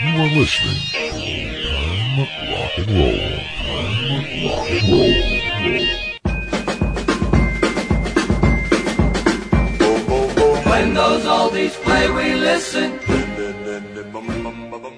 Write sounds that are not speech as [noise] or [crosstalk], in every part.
You are listening to Rock and Roll. Rock and Roll. When those oldies play, we listen.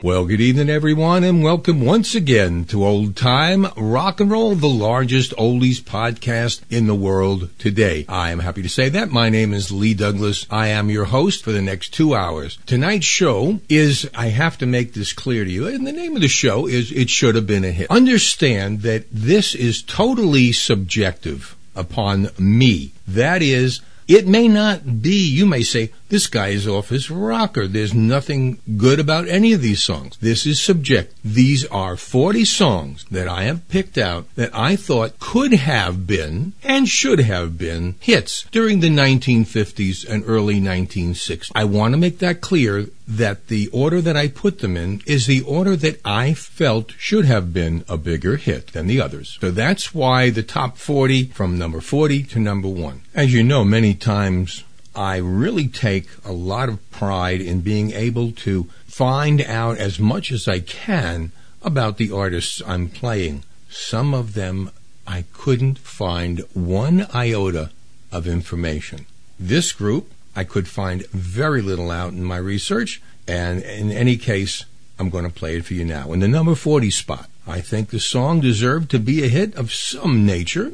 Well, good evening, everyone, and welcome once again to Old Time Rock and Roll, the largest oldies podcast in the world today. I am happy to say that. My name is Lee Douglas. I am your host for the next two hours. Tonight's show is, I have to make this clear to you, and the name of the show is It Should Have Been a Hit. Understand that this is totally subjective upon me. That is, it may not be, you may say, this guy is off his rocker. There's nothing good about any of these songs. This is subject. These are 40 songs that I have picked out that I thought could have been and should have been hits during the 1950s and early 1960s. I want to make that clear that the order that I put them in is the order that I felt should have been a bigger hit than the others. So that's why the top 40 from number 40 to number 1. As you know, many times I really take a lot of pride in being able to find out as much as I can about the artists I'm playing. Some of them I couldn't find one iota of information. This group I could find very little out in my research, and in any case, I'm going to play it for you now. In the number 40 spot, I think the song deserved to be a hit of some nature.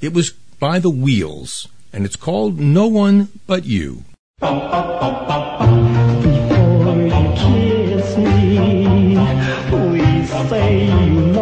It was by the Wheels and it's called No One But You. Before you kiss me, please say you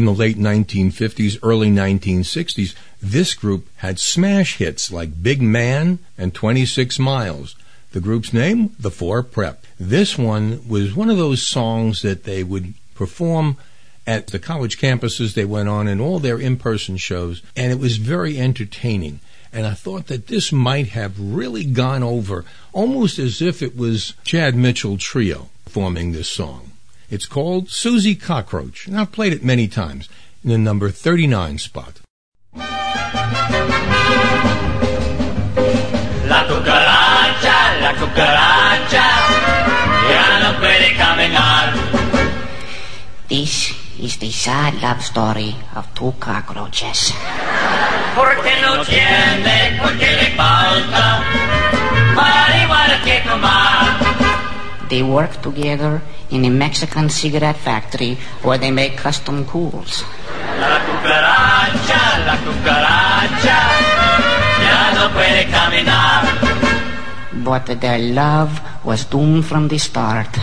In the late 1950s, early 1960s, this group had smash hits like Big Man and 26 Miles. The group's name, The Four Prep. This one was one of those songs that they would perform at the college campuses they went on in all their in-person shows, and it was very entertaining. And I thought that this might have really gone over almost as if it was Chad Mitchell Trio performing this song. It's called Susie Cockroach, and I've played it many times in the number 39 spot. La cucaracha, la cucaracha, ya no puede caminar. This is the sad love story of two cockroaches. Porque no tiene, porque le falta marihuana que fumar. They work together in a Mexican cigarette factory where they make custom cools. La cucaracha, la cucaracha, ya no puede caminar. But their love was doomed from the start.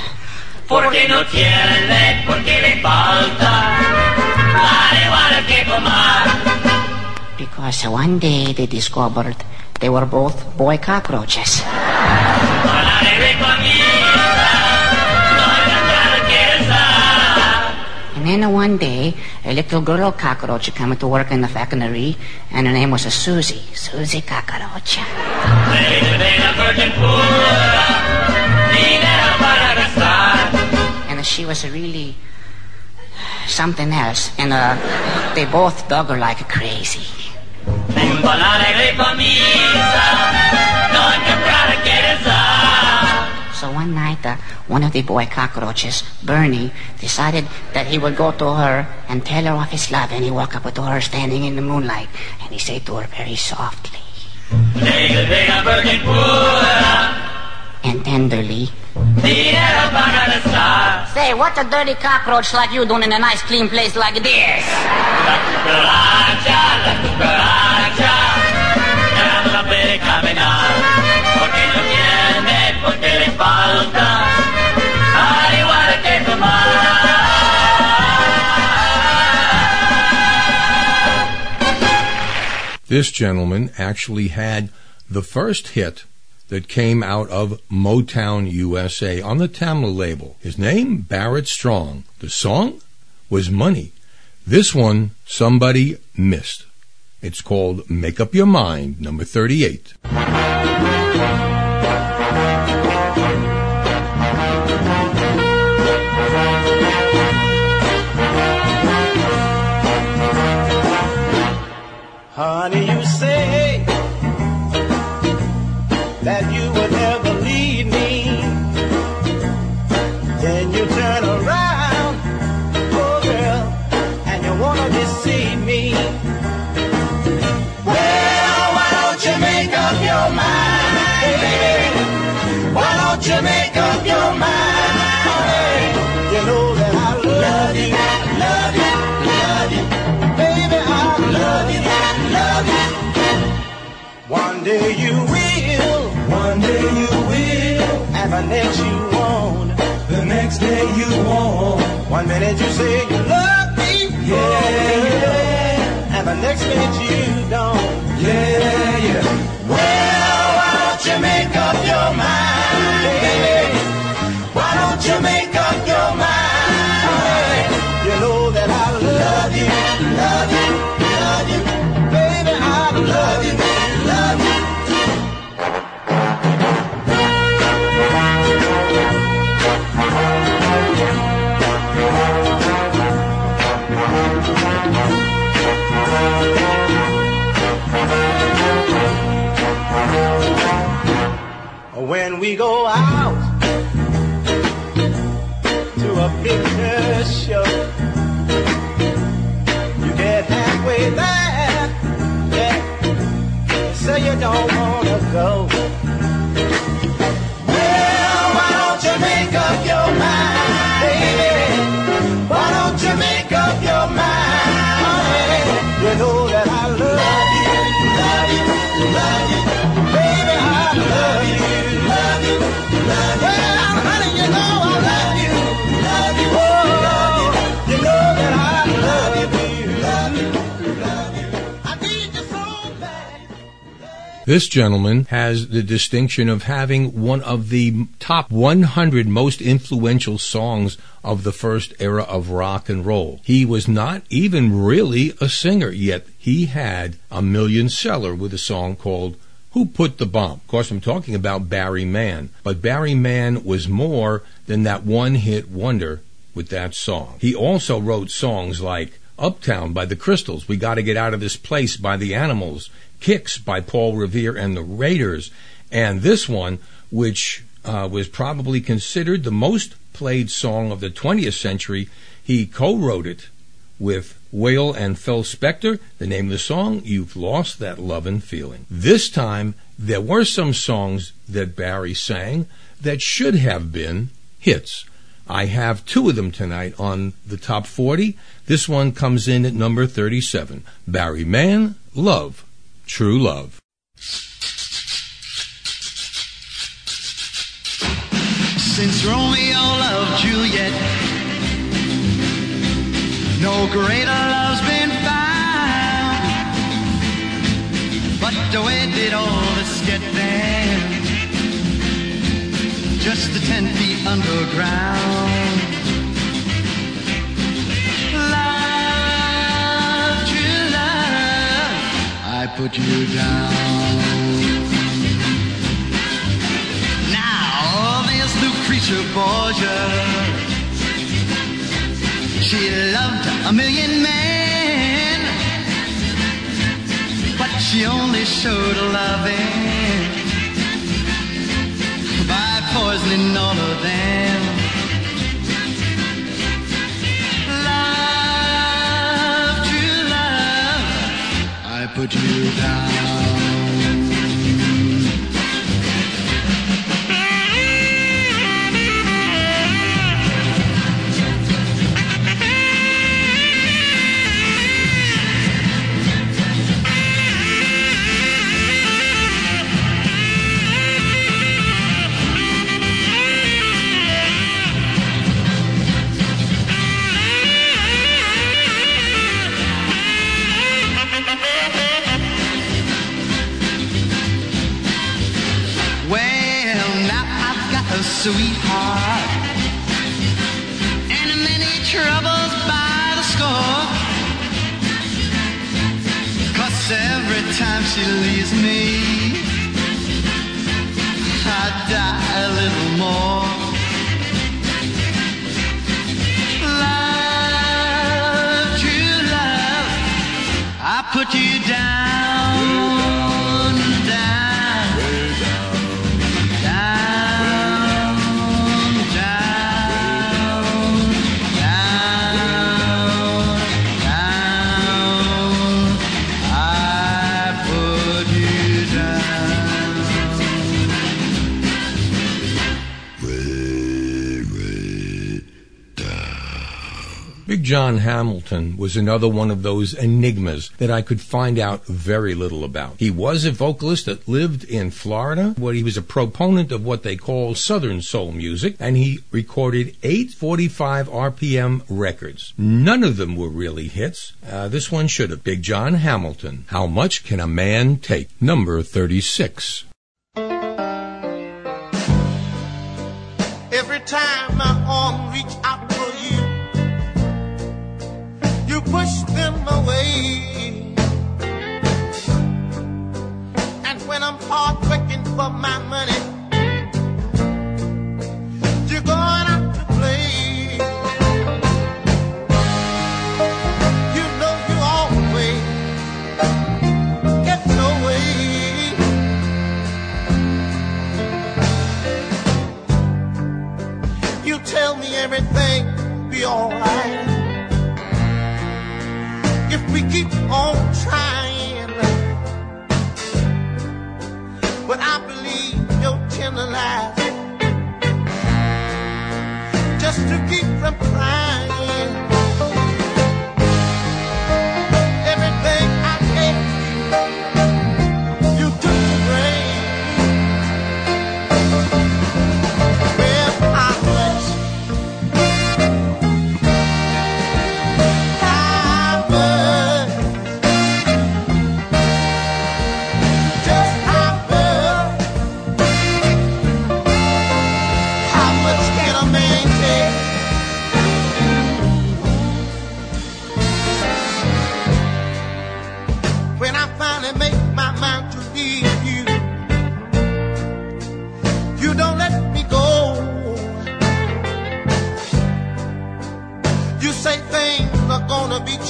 Porque no tiene, porque le falta, marihuana que comer. Because one day they discovered they were both boy cockroaches. [laughs] then one day, a little girl cockroach came to work in the factory, and her name was Susie. Susie Cockroach. And she was really something else. And uh, they both dug her like crazy. One night, uh, one of the boy cockroaches, Bernie, decided that he would go to her and tell her of his love. And he walked up to her standing in the moonlight, and he said to her very softly and tenderly. Say, what's a dirty cockroach like you doing in a nice clean place like this? Falta que. This gentleman actually had the first hit that came out of Motown USA on the Tamla label. His name, Barrett Strong. The song was Money. This one, somebody missed. It's called Make Up Your Mind, number 38. Day you will, one day you will, and the next you won't, the next day you won't. One minute you say you love me, yeah, yeah, and the next minute you don't, yeah, yeah. Well, why don't you make up your mind, baby? Why don't you make When we go out to a picture show, you get halfway there, yeah, say you don't wanna go. This gentleman has the distinction of having one of the top 100 most influential songs of the first era of rock and roll. He was not even really a singer, yet he had a million seller with a song called Who Put the Bomp? Of course, I'm talking about Barry Mann, but Barry Mann was more than that one hit wonder with that song. He also wrote songs like Uptown by the Crystals, We Gotta Get Out of This Place by the Animals, Kicks by Paul Revere and the Raiders, and this one, which uh, was probably considered the most played song of the 20th century. He co-wrote it with Weil and Phil Spector. The name of the song, You've Lost That Lovin' Feeling. This time, there were some songs that Barry sang that should have been hits. I have two of them tonight on the top 40. This one comes in at number 37. Barry Mann, Love, True Love. since Romeo loved Juliet. No greater love's been found. But the way did all this get there? Just the ten feet underground. Put you down. Now there's Lucretia Borgia. She loved a million men, but she only showed loving by poisoning all of them. I put sweetheart and many troubles by the score. Cause every time she leaves me, John Hamilton was another one of those enigmas that I could find out very little about. He was a vocalist that lived in Florida, where he was a proponent of what they call Southern soul music, and he recorded 845 RPM records. None of them were really hits. Uh, this one should have. Big John Hamilton. How much can a man take? Number 36. Every time my arms push them away. And when I'm hard working for my money, you're going out to play. You know you always get your way. You tell me everything be alright we keep on trying. But I believe your tender lies just to keep from crying.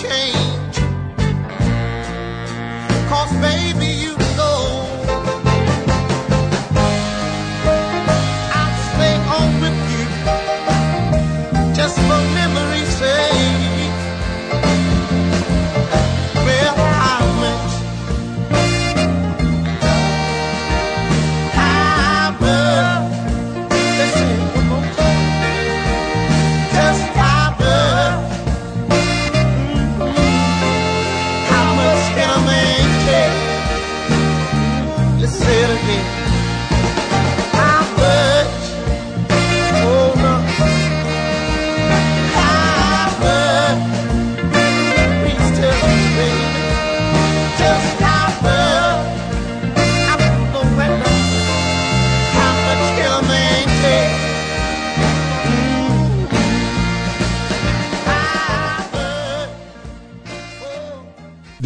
change.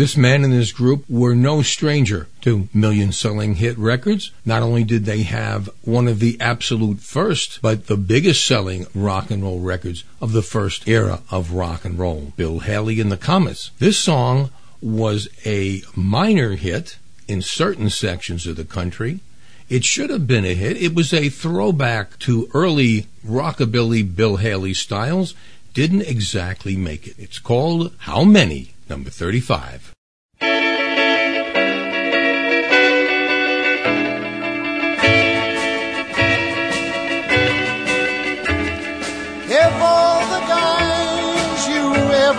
This man and his group were no stranger to million selling hit records. Not only did they have one of the absolute first, but the biggest selling rock and roll records of the first era of rock and roll, Bill Haley and the Comets. This song was a minor hit in certain sections of the country. It should have been a hit. It was a throwback to early rockabilly Bill Haley styles. Didn't exactly make it. It's called How Many, number 35.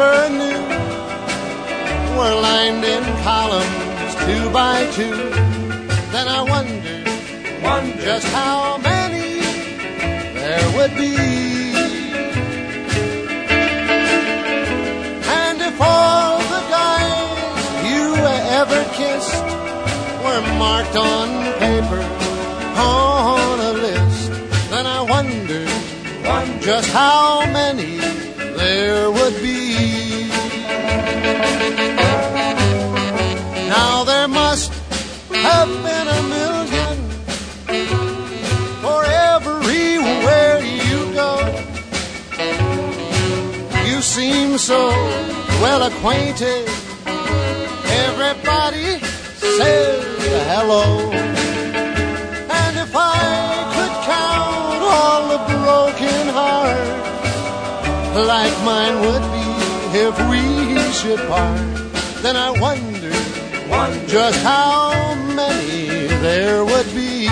You ever knew were lined in columns two by two, then I wonder, wonder. just how many there would be. And if all the guys you ever kissed were marked on paper on a list, then I wonder. just how many there would have been a million for everywhere you go. You seem so well acquainted. Everybody says hello. And if I could count all the broken hearts like mine would be if we should part, then I wonder, just how many there would be.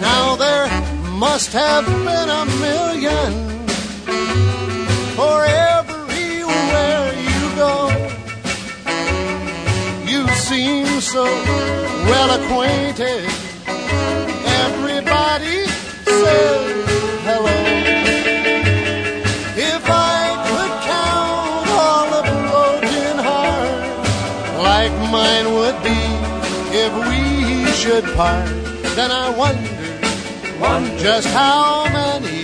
Now there must have so well acquainted. Everybody says hello. If I could count all the broken hearts like mine would be if we should part, then I wonder wonder just how many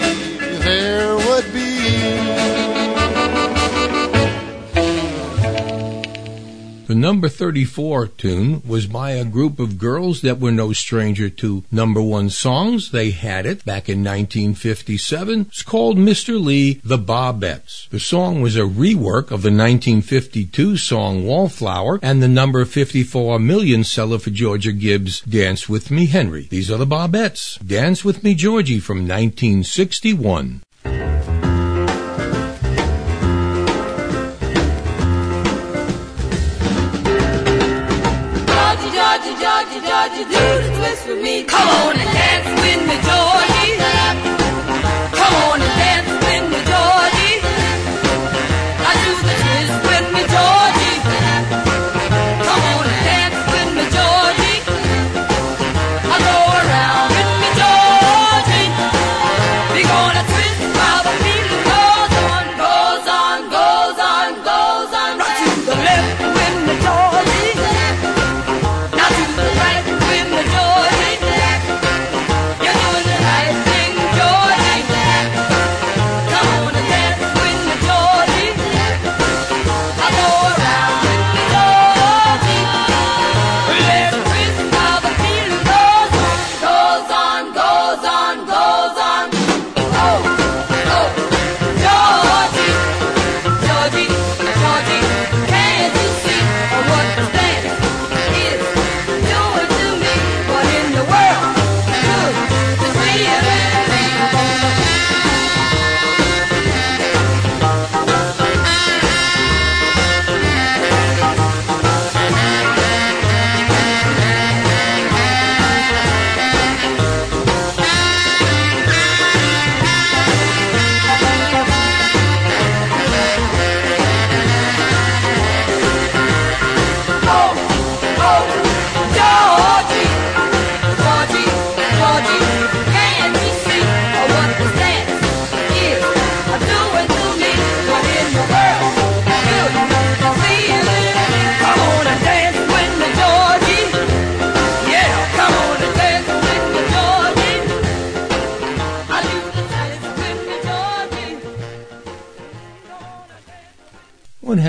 The number 34 tune was by a group of girls that were no stranger to number one songs. They had it back in 1957. It's called Mr. Lee, The Bobbettes. The song was a rework of the 1952 song Wallflower and the number 54 million seller for Georgia Gibbs, Dance With Me Henry. These are the Bobbettes. Dance With Me Georgie from 1961. Georgie, do the twist with me. Come on and dance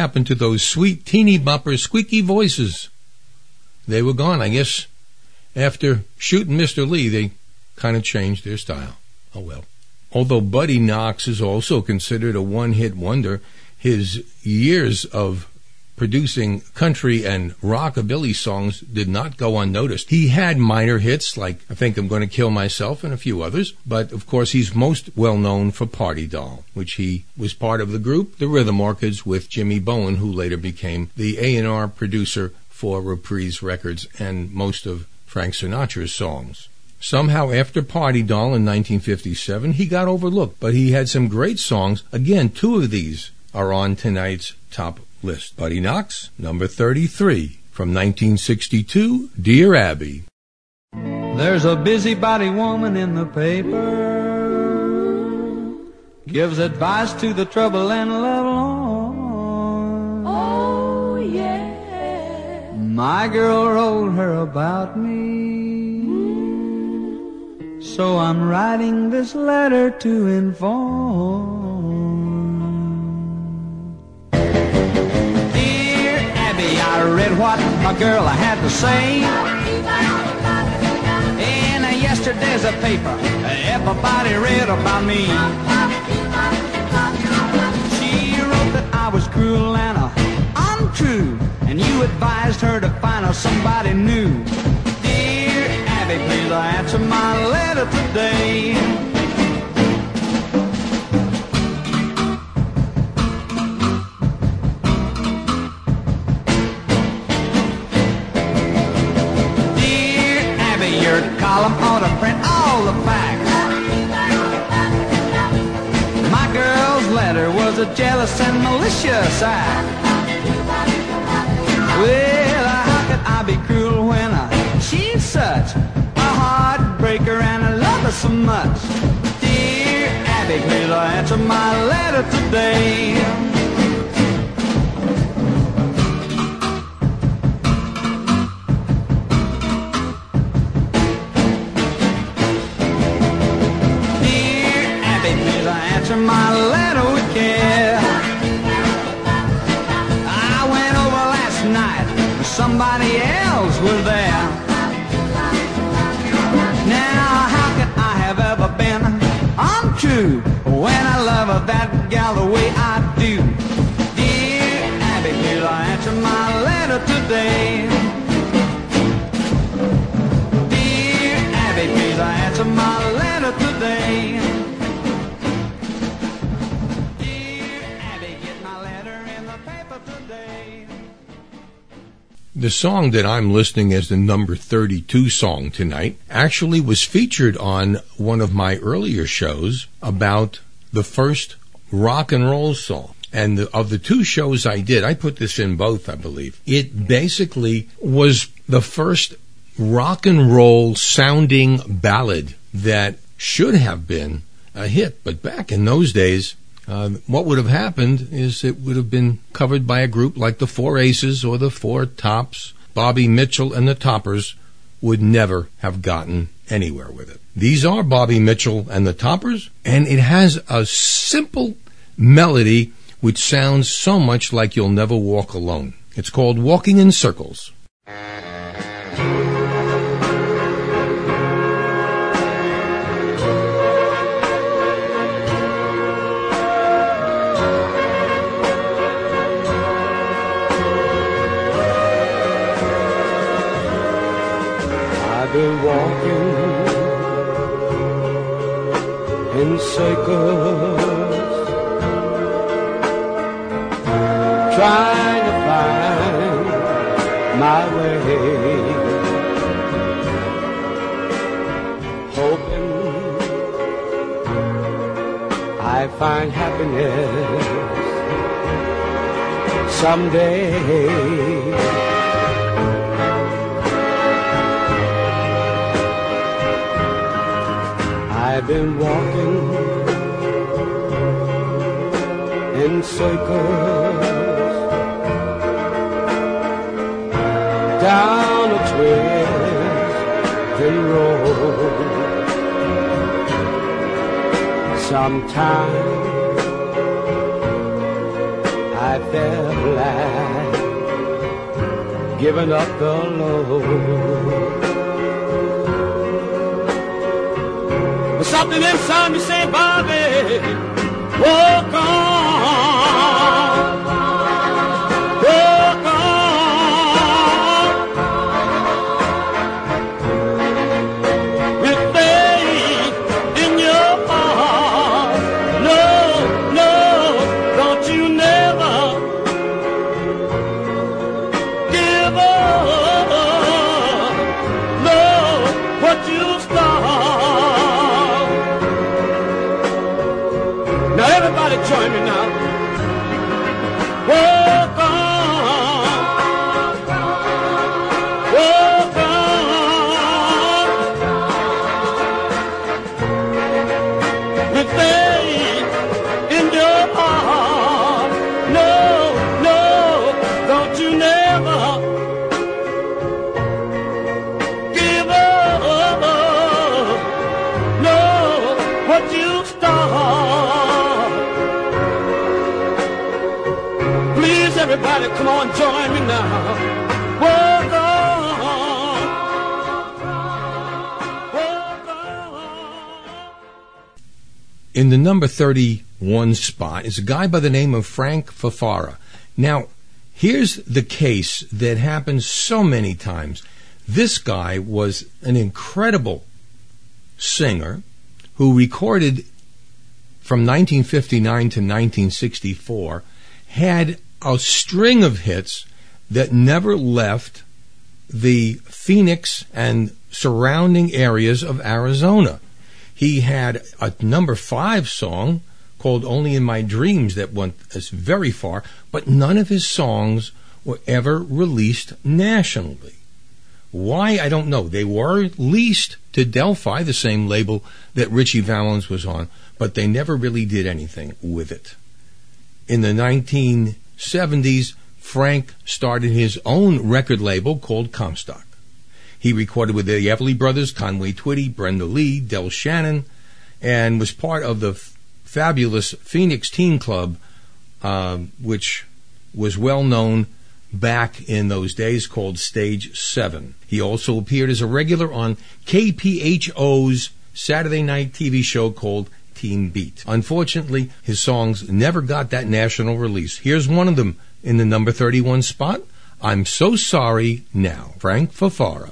happened to those sweet teeny bopper squeaky voices? They were gone, I guess. After shooting Mr. Lee, they kind of changed their style. Oh well. Although Buddy Knox is also considered a one hit wonder, his years of producing country and rockabilly songs did not go unnoticed. He had minor hits like I Think I'm Going to Kill Myself and a few others, but of course he's most well known for Party Doll, which he was part of the group, the Rhythm Orchids, with Jimmy Bowen, who later became the A&R producer for Reprise Records and most of Frank Sinatra's songs. Somehow, after Party Doll in 1957, he got overlooked, but he had some great songs. Again, two of these are on tonight's top list. Buddy Knox, number 33, from 1962, Dear Abby. There's a busybody woman in the paper, gives advice to the trouble and love alone. Oh, yeah. My girl wrote her about me. Mm. So I'm writing this letter to inform. I read what my girl I had to say. In yesterday's paper, everybody read about me. She wrote that I was cruel and uh, untrue, and you advised her to find her somebody new. Dear Abby, please answer my letter today. Column ought to print all the facts. My girl's letter was a jealous and malicious act. Well, how could I be cruel when I, she's such a heartbreaker and I love her so much? Dear Abby, please answer my letter today. Love that gal the way I do? Dear please answer my letter today. Dear please answer my letter today. The. The song that I'm listing as the number 32 song tonight actually was featured on one of my earlier shows about the first rock and roll song. And the, of the two shows I did, I put this in both, I believe. It basically was the first rock and roll sounding ballad that should have been a hit. But back in those days, uh, what would have happened is it would have been covered by a group like the Four Aces or the Four Tops. Bobby Mitchell and the Toppers would never have gotten anywhere with it. These are Bobby Mitchell and the Toppers, and it has a simple melody which sounds so much like You'll Never Walk Alone. It's called Walking in Circles. Been walking in circles, trying to find my way, hoping I find happiness someday. Been walking in circles down a twisted road. Sometimes I their life, giving up the load. Something inside me say, Bobby, walk on. In the number 31 spot is a guy by the name of Frank Fafara. Now, here's the case that happens so many times. This guy was an incredible singer who recorded from 1959 to 1964, had a string of hits that never left the Phoenix and surrounding areas of Arizona. He had a number five song called Only in My Dreams that went as very far, but none of his songs were ever released nationally. Why, I don't know. They were leased to Del-Fi, the same label that Ritchie Valens was on, but they never really did anything with it. In the 1970s, Frank started his own record label called Comstock. He recorded with the Everly Brothers, Conway Twitty, Brenda Lee, Del Shannon, and was part of the f- fabulous Phoenix Teen Club, uh, which was well known back in those days called Stage 7. He also appeared as a regular on KPHO's Saturday night TV show called Teen Beat. Unfortunately, his songs never got that national release. Here's one of them in the number 31 spot. I'm so sorry now. Frank Fafara.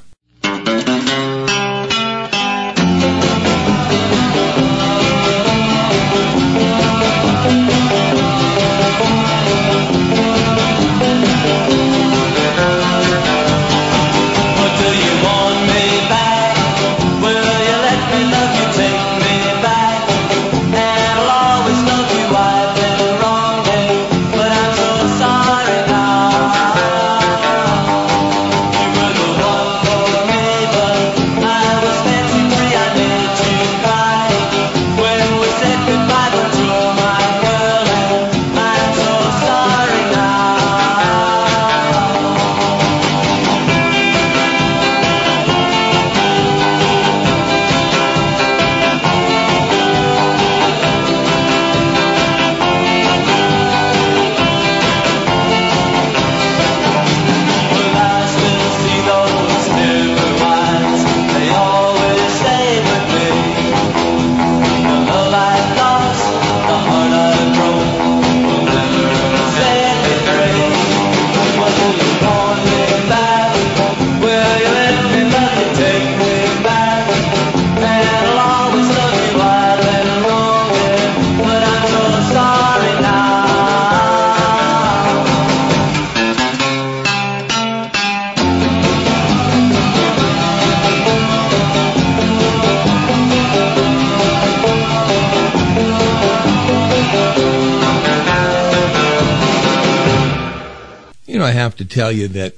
I have to tell you that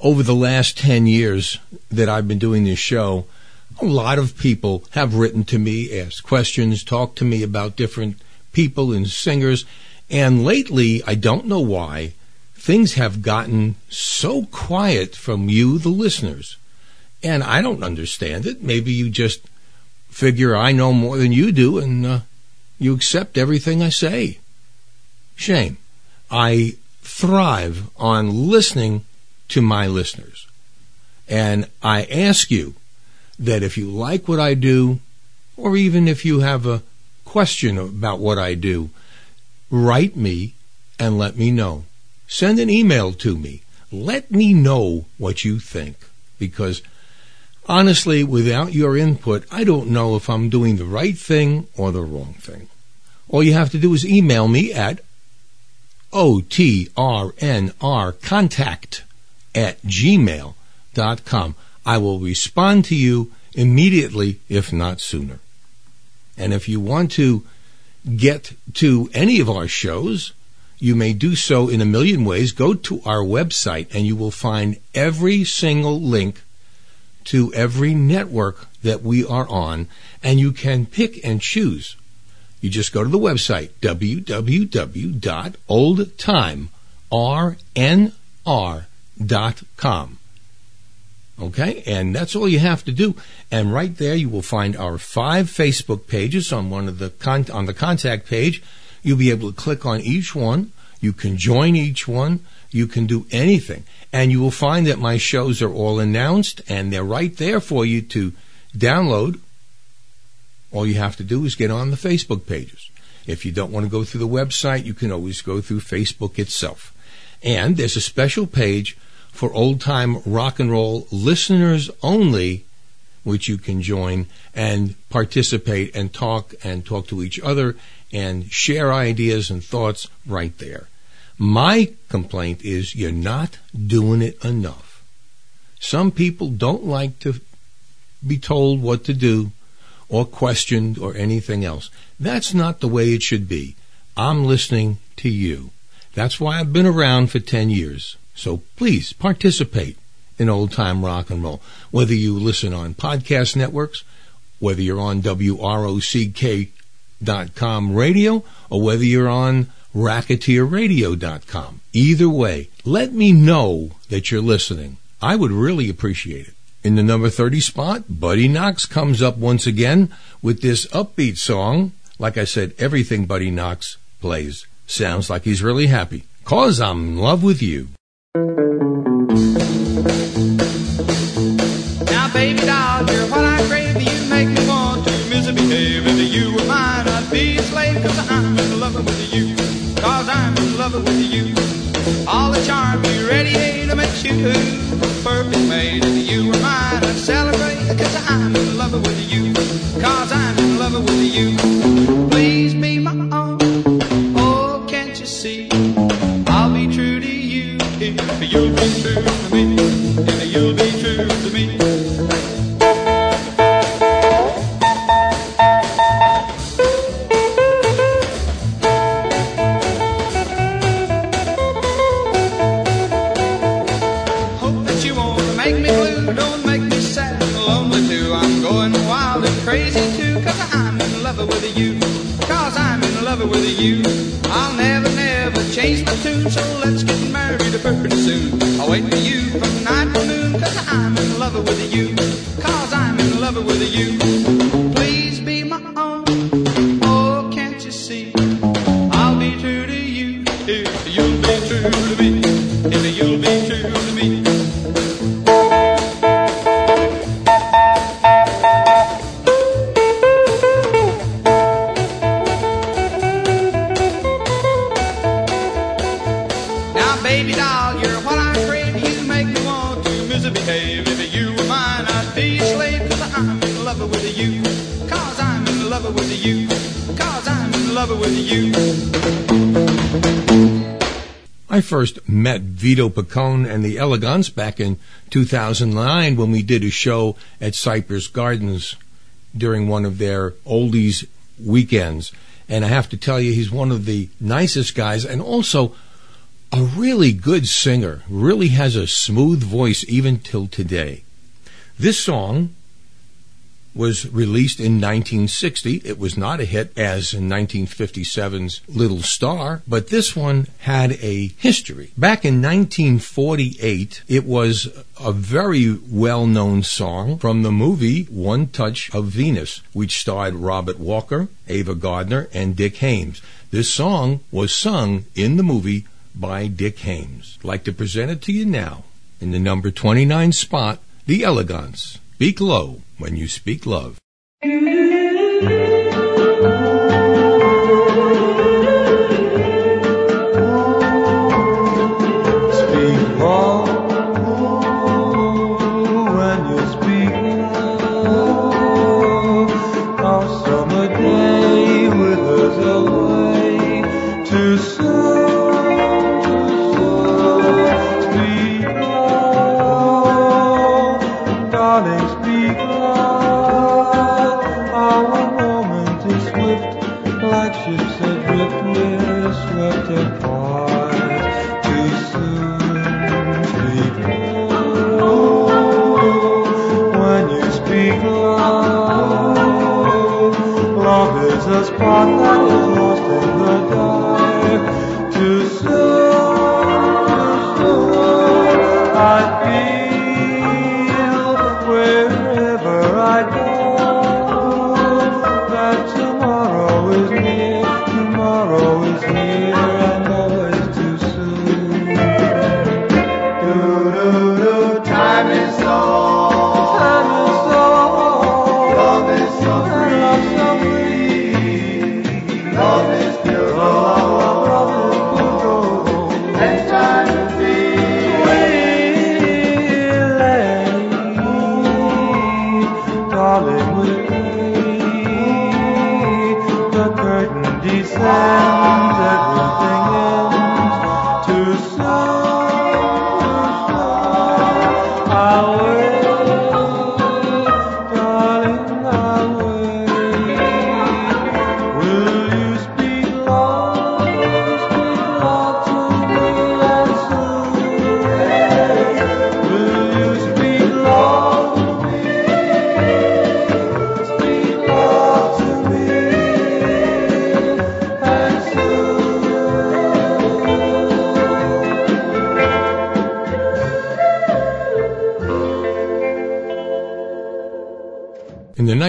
over the last 10 years that I've been doing this show, a lot of people have written to me, asked questions, talked to me about different people and singers. And lately, I don't know why, things have gotten so quiet from you, the listeners. And I don't understand it. Maybe you just figure I know more than you do and uh, you accept everything I say. Shame. I thrive on listening to my listeners. And I ask you that if you like what I do, or even if you have a question about what I do, write me and let me know. Send an email to me. Let me know what you think because honestly, without your input, I don't know if I'm doing the right thing or the wrong thing. All you have to do is email me at otrnr contact at gmail.com. I will respond to you immediately, if not sooner. And if you want to get to any of our shows, you may do so in a million ways. Go to our website and you will find every single link to every network that we are on, and you can pick and choose. You just go to the website, www.oldtimernr.com. Okay, and that's all you have to do. And right there, you will find our five Facebook pages on one of the con- on the contact page. You'll be able to click on each one. You can join each one. You can do anything, and you will find that my shows are all announced and they're right there for you to download. All you have to do is get on the Facebook pages. If you don't want to go through the website, you can always go through Facebook itself. And there's a special page for old time rock and roll listeners only, which you can join and participate and talk and talk to each other and share ideas and thoughts right there. My complaint is you're not doing it enough. Some people don't like to be told what to do or questioned or anything else. That's not the way it should be. I'm listening to you. That's why I've been around for 10 years. So please participate in old time rock and roll. Whether you listen on podcast networks, whether you're on WROCK.com radio, or whether you're on racketeerradio.com. Either way, let me know that you're listening. I would really appreciate it. In the number 30 spot, Buddy Knox comes up once again with this upbeat song. Like I said, everything Buddy Knox plays sounds like he's really happy. Cause I'm in love with you. Now, baby doll, you're what I crave. You make me want to misbehave. If you were mine, I'd be a slave. Cause I'm in love with you. Cause I'm in love with you. Charm you radiate makes you perfect mate. If you were mine, I'd celebrate. Cause I'm in love with you. Cause I'm in love with you. Please be my own. Oh, can't you see? I'll be true to you if you'll be true Vito Picone and the Elegants back in 2009 when we did a show at Cypress Gardens during one of their oldies weekends. And I have to tell you, he's one of the nicest guys and also a really good singer. Really has a smooth voice even till today. This song was released in 1960. It was not a hit as in 1957's Little Star, but this one had a history. Back in 1948, it was a very well known song from the movie One Touch of Venus, which starred Robert Walker, Ava Gardner, and Dick Haymes. This song was sung in the movie by Dick Haymes. I'd like to present it to you now in the number 29 spot, The Elegants. Speak low when you speak love.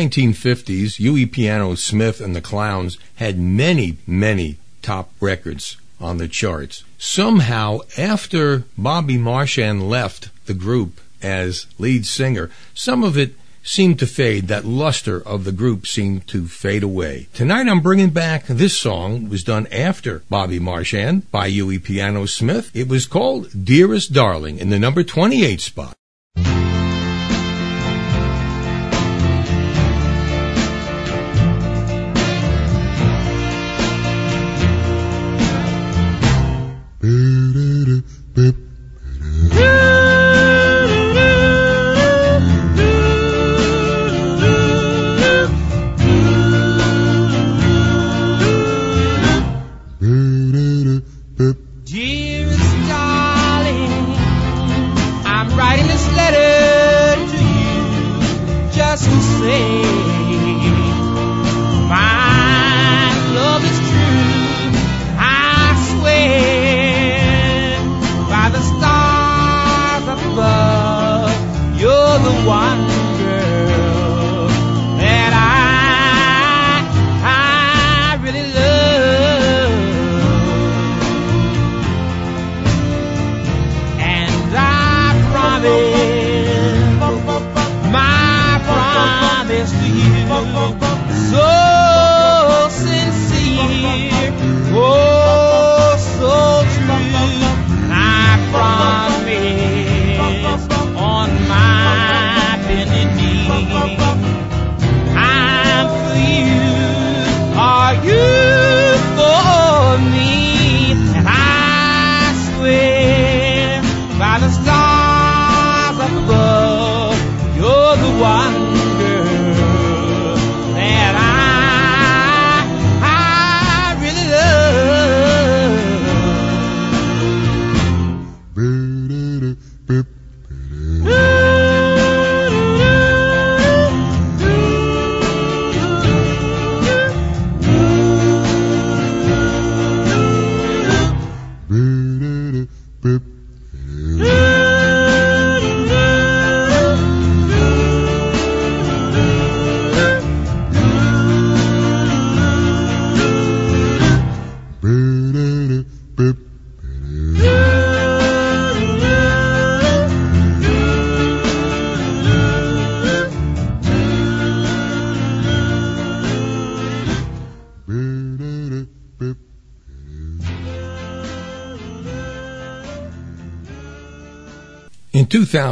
1950s, Huey Piano Smith and the Clowns had many, many top records on the charts. Somehow, after Bobby Marchand left the group as lead singer, some of it seemed to fade. That luster of the group seemed to fade away. Tonight I'm bringing back this song. It was done after Bobby Marchand by Huey Piano Smith. It was called Dearest Darling in the number 28 spot.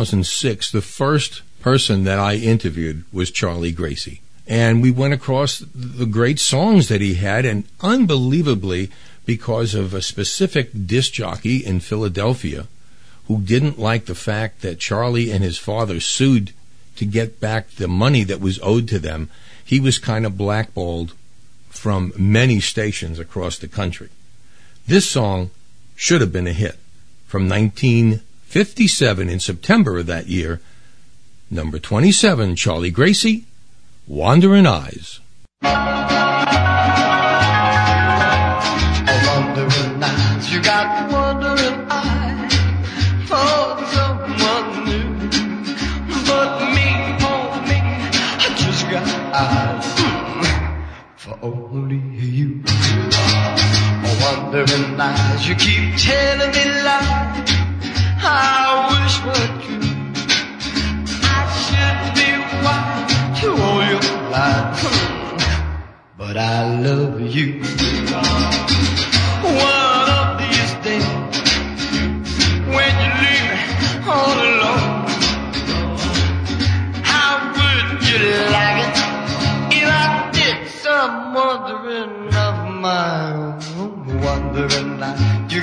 2006, the first person that I interviewed was Charlie Gracie. And we went across the great songs that he had, and unbelievably, because of a specific disc jockey in Philadelphia who didn't like the fact that Charlie and his father sued to get back the money that was owed to them, he was kind of blackballed from many stations across the country. This song should have been a hit. From 1957 in September of that year, number 27, Charlie Gracie, Wandering Eyes.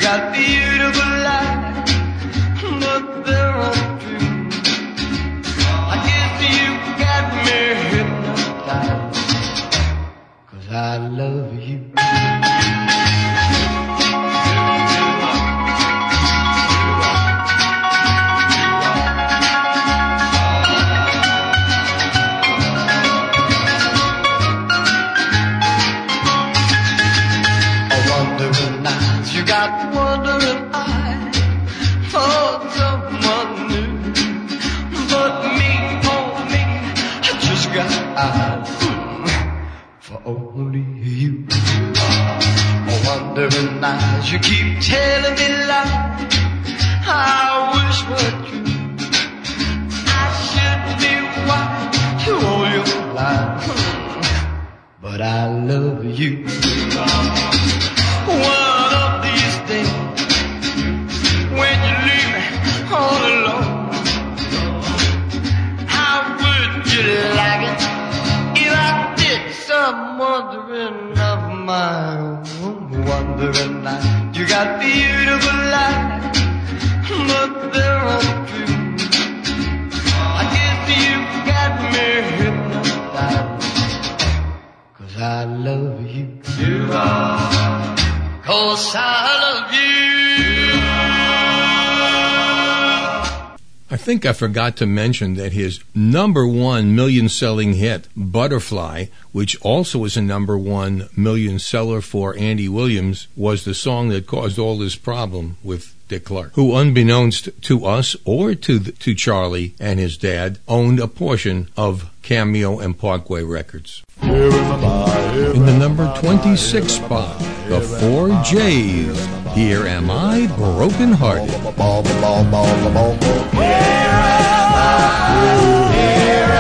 Got beautiful eyes, but they're untrue. I guess you got me hypnotized, cause I love think I forgot to mention that his number one million selling hit, Butterfly, which also was a number one million seller for Andy Williams, was the song that caused all this problem with Dick Clark, who unbeknownst to us or to, the, to Charlie and his dad, owned a portion of Cameo and Parkway Records. In the number 26 spot, the Four J's, Here Am I Broken Hearted. There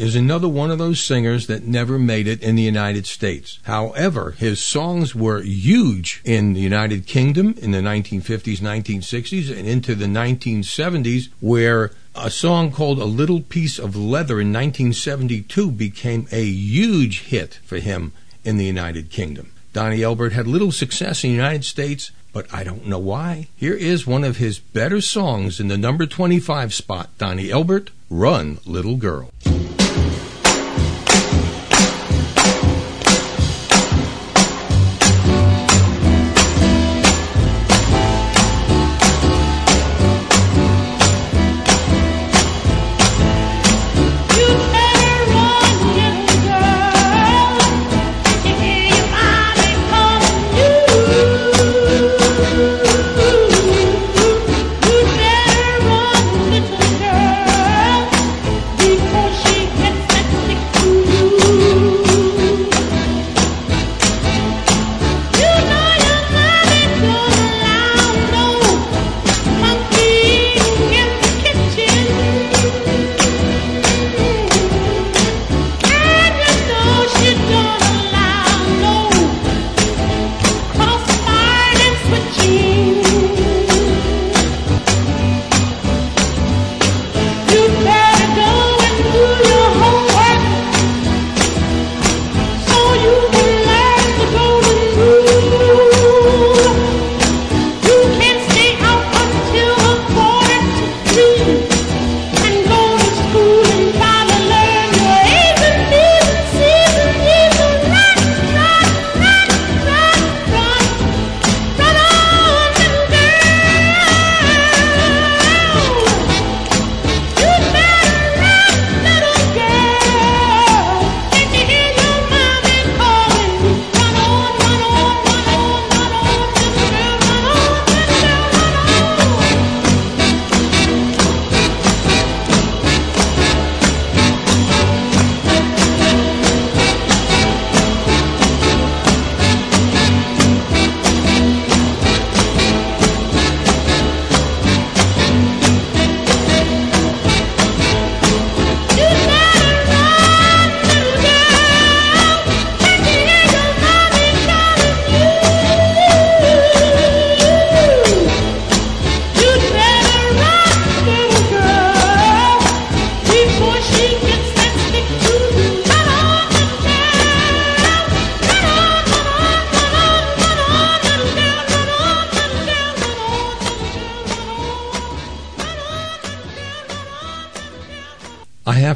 is another one of those singers that never made it in the United States. However, his songs were huge in the United Kingdom in the 1950s, 1960s, and into the 1970s, where a song called A Little Piece of Leather in 1972 became a huge hit for him in the United Kingdom. Donnie Elbert had little success in the United States, but I don't know why. Here is one of his better songs in the number 25 spot Donnie Elbert, Run, Little Girl.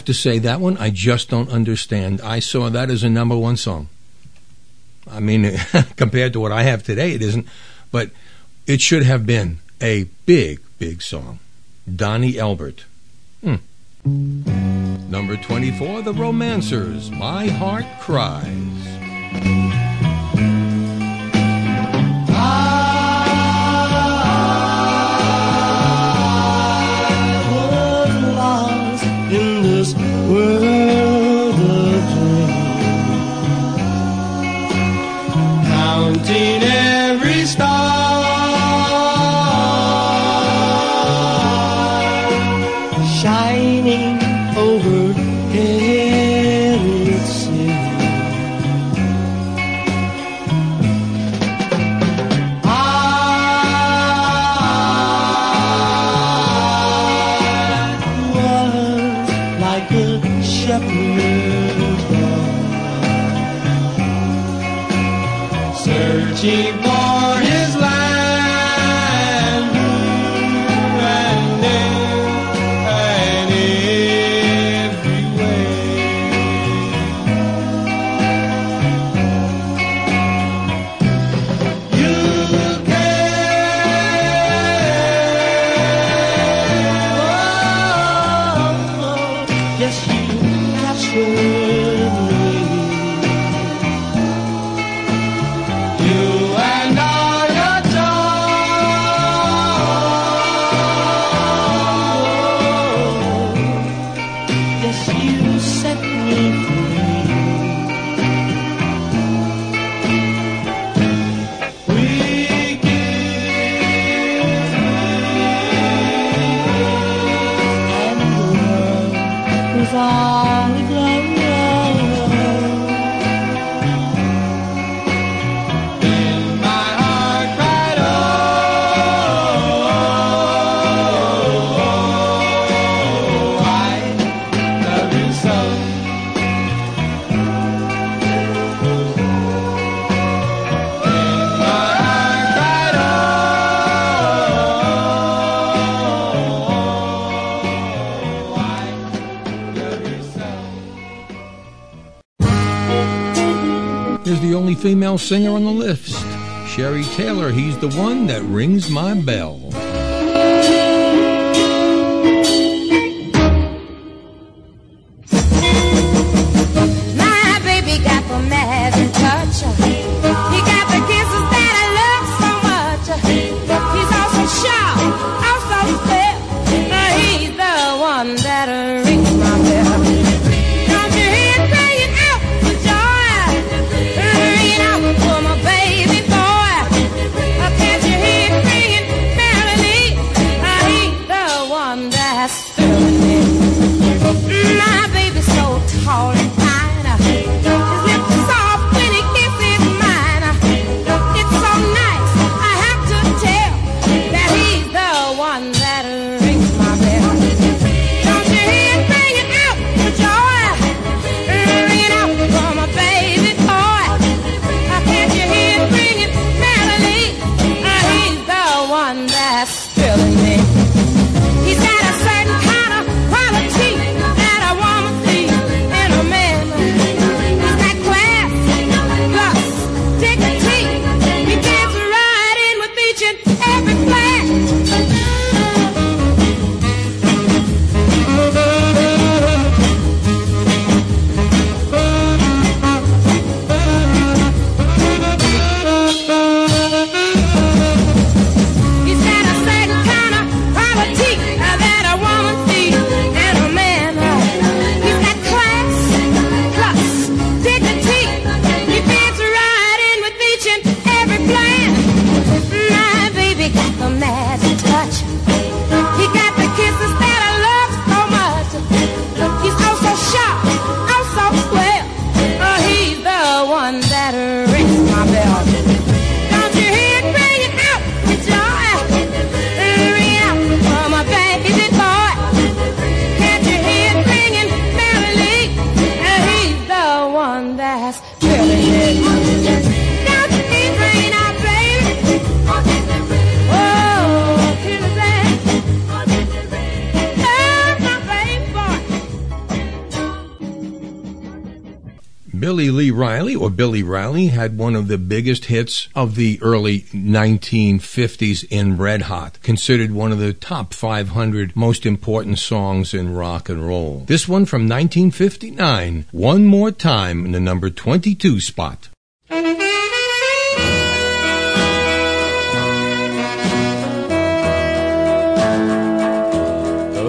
Have to say that one I just don't understand. I saw that as a number one song. I mean, [laughs] compared to what I have today, it isn't, but it should have been a big, big song. Donnie Elbert. Hmm. Number 24, The Romancers, My Heart Cries. World female singer on the list. Sherry Taylor, he's the one that rings my bell. Billy Riley, had one of the biggest hits of the early 1950s in Red Hot, considered one of the top 500 most important songs in rock and roll. This one from 1959, One More Time in the number 22 spot. The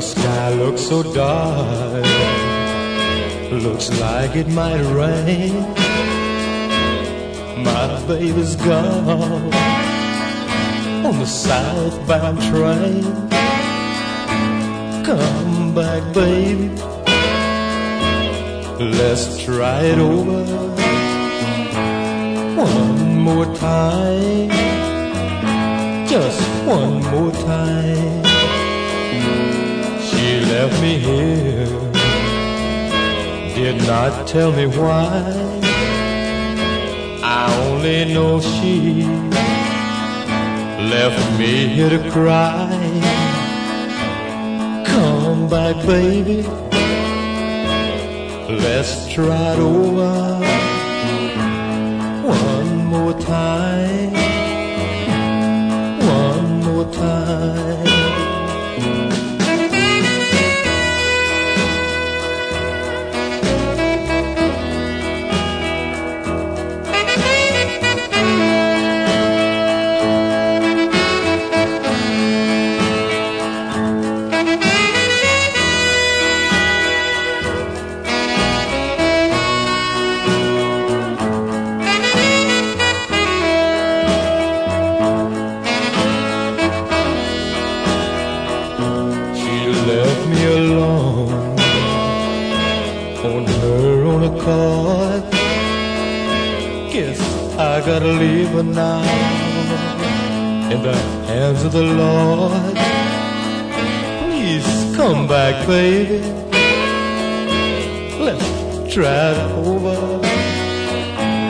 sky looks so dark, looks like it might rain. My baby's gone on the southbound train. Come back, baby, let's try it over one more time, just one more time. She left me here, did not tell me why. Only oh, know she left me here to cry. Come back, baby, let's try it over one more time, one more time. Gotta leave her now in the hands of the Lord. Please come back, baby. Let's it over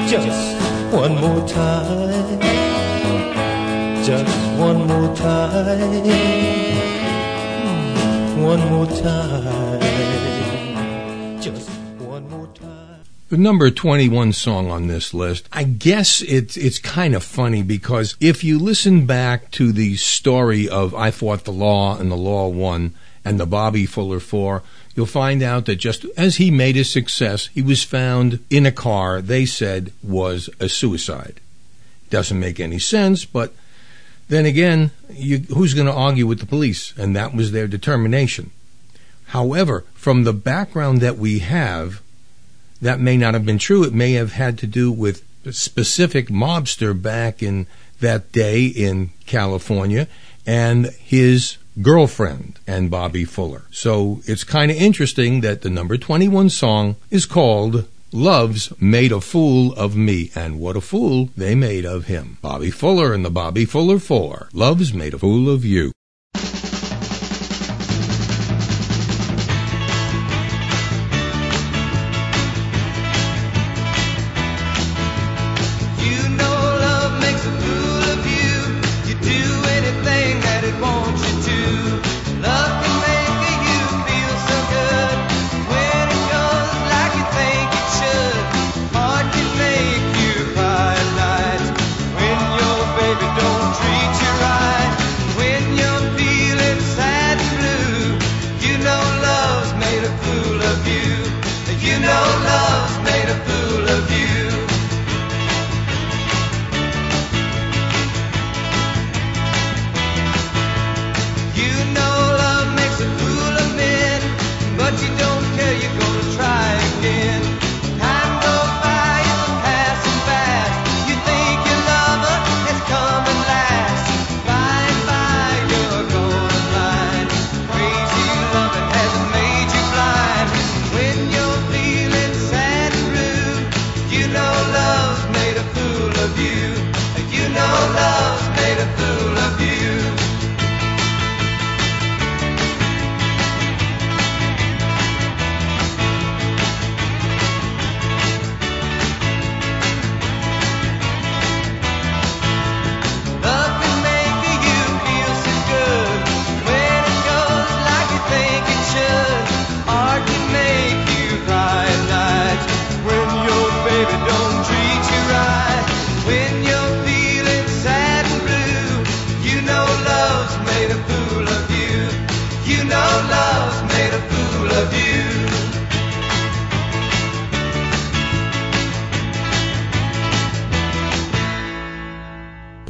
just one more time. Just one more time hmm, one more time. The number 21 song on this list, I guess it's, it's kind of funny because if you listen back to the story of I Fought the Law and the Law Won and the Bobby Fuller Four, you'll find out that just as he made his success, he was found in a car they said was a suicide. Doesn't make any sense, but then again, you, who's going to argue with the police? And that was their determination. However, from the background that we have, that may not have been true. It may have had to do with a specific mobster back in that day in California and his girlfriend and Bobby Fuller. So it's kind of interesting that the number 21 song is called Love's Made a Fool of Me. And what a fool they made of him. Bobby Fuller and the Bobby Fuller Four. Love's Made a Fool of You. You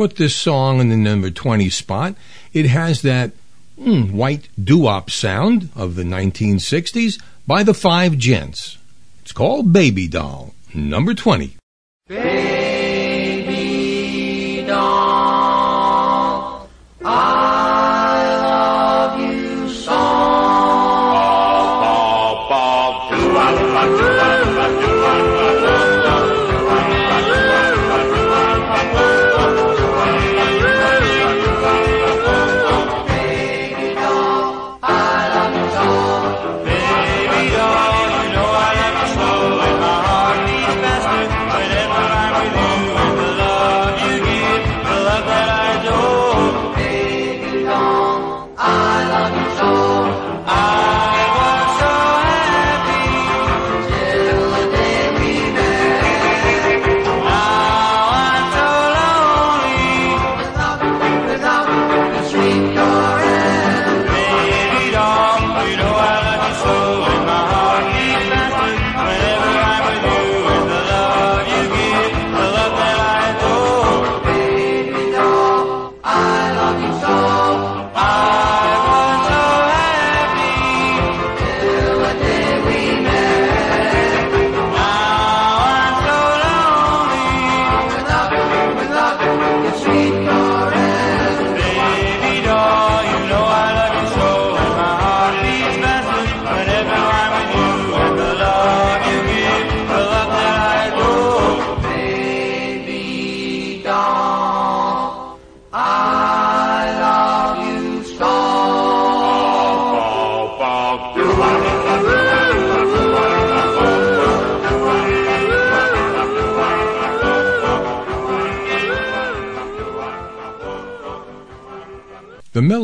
Put this song in the number 20 spot. It has that mm, white doo-wop sound of the 1960s by the Five Gents. It's called Baby Doll, number 20. Baby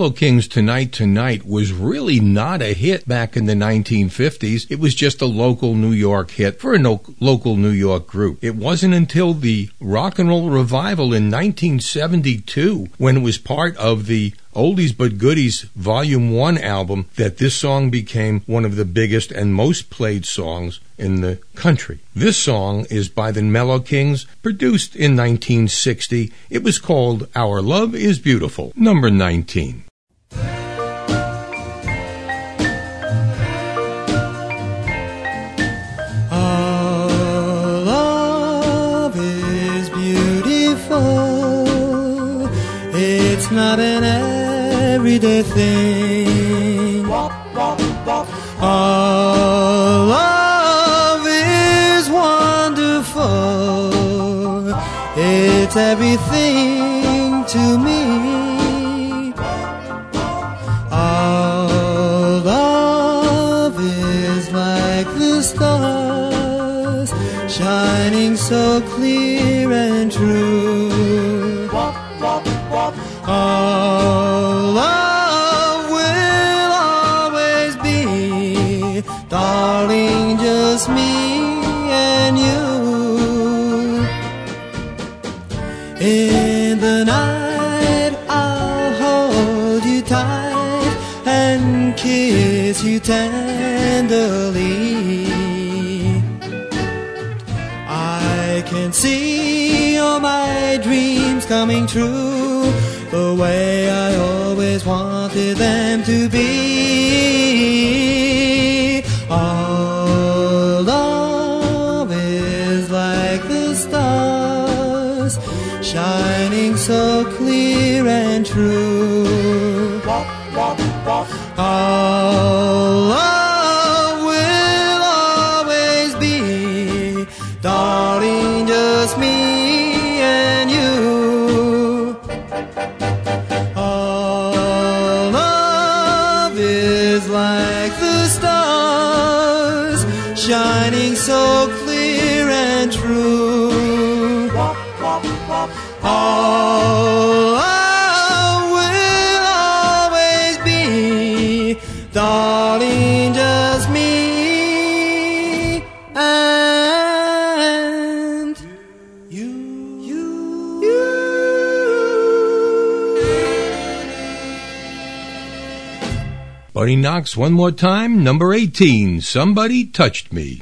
Carlo King's Tonight Tonight was really not a hit back in the 1950s. It was just a local New York hit for a no- local New York group. It wasn't until the rock and roll revival in 1972 when it was part of the Oldies But Goodies Volume 1 album that this song became one of the biggest and most played songs in the country. This song is by the Mellow Kings, produced in 1960. It was called Our Love is Beautiful, number 19. everything. All love is wonderful. It's everything. shining so clear and true. Knox one more time, number 18, Somebody Touched Me.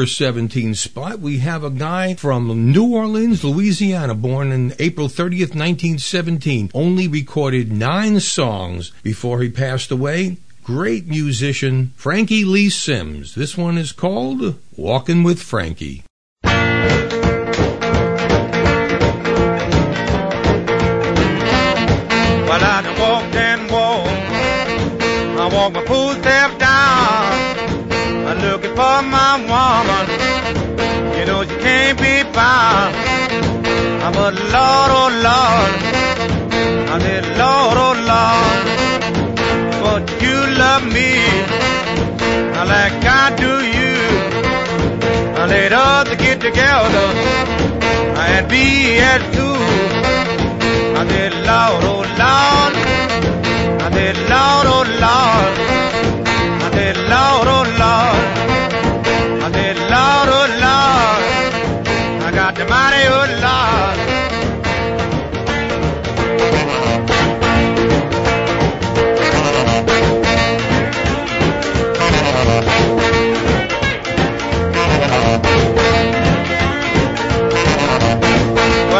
Number 17 spot, we have a guy from New Orleans, Louisiana, born in April 30th, 1917. Only recorded nine songs before he passed away. Great musician, Frankie Lee Sims. This one is called Walking with Frankie. Well, I walked and walked. I walk my full I'm a Lord, oh Lord. I said, Lord, oh Lord. But you love me. I like I do you. I let others get together and be as two. I said, Lord, oh Lord. I said, Lord, oh Lord. I said, Lord, oh Lord. Got the mighty Lord.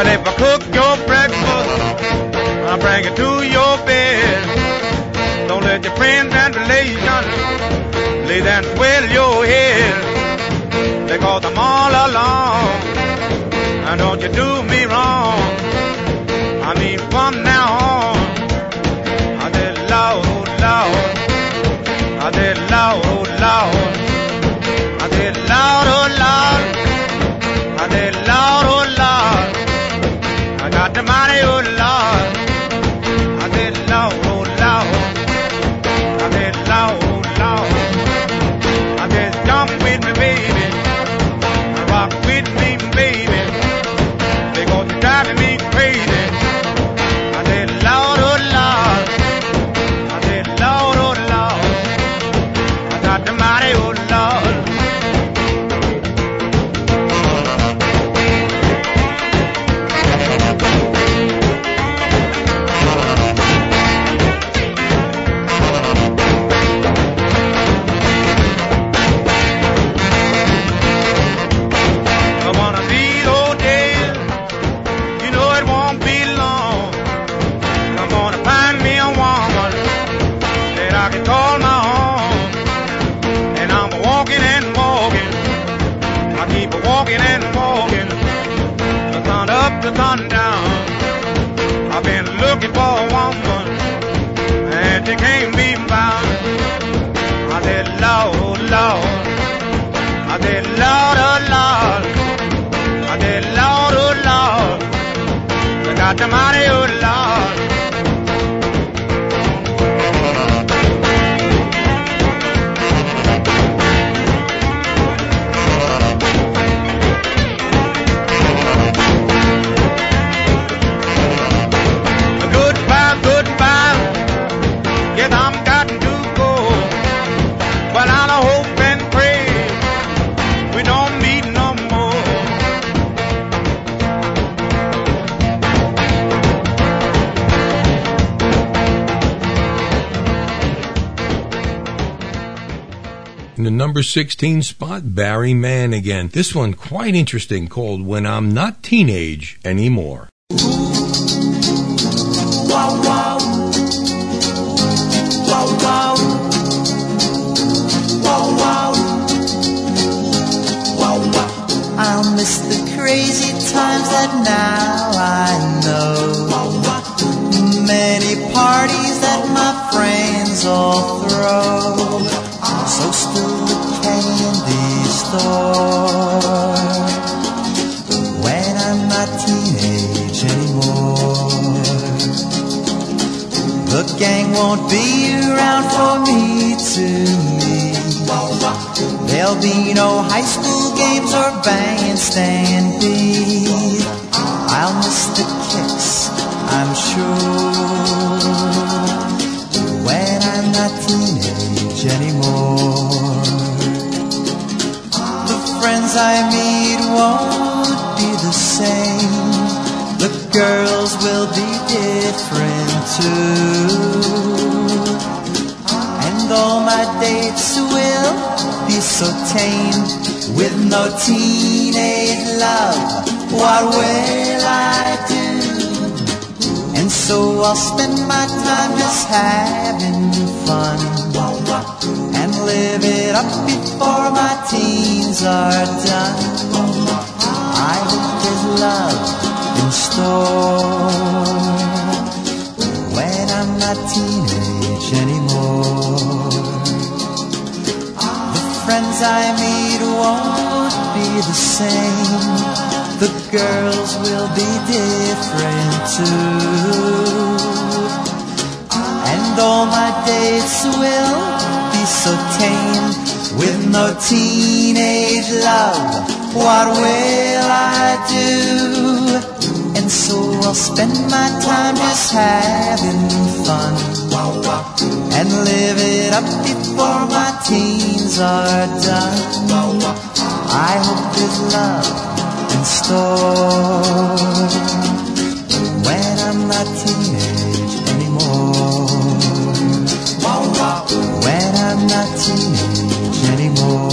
If I cook your breakfast, I'll bring it to your bed. Don't let your friends and relations lay and swell your head. Because I'm all alone. And don't you do me wrong. I mean, from now on. I said, Lord, oh Lord. I said, Lord, oh got the money, the number 16 spot, Barry Mann again. This one quite interesting called When I'm Not Teenage Anymore. Wow, wow. Wow, wow. Wow, wow. Wow, wow. I'll miss the crazy times that now I know. Many parties that my friends all throw. When I'm not teenage anymore. The gang won't be around for me to meet. There'll be no high school games or bandstand beat. I'll miss the kicks, I'm sure. When I'm not teenage anymore. Friends I meet won't be the same. The girls will be different too. And all my dates will be so tame with no teenage love, what will I do? And so I'll spend my time just having fun live it up before my teens are done. I hope there's love in store when I'm not teenage anymore. The friends I meet won't be the same. The girls will be different too. And all my dates will so tame with no teenage love. What will I do? And so I'll spend my time just having fun and live it up before my teens are done. I hope there's love in store when I'm not not teenage anymore.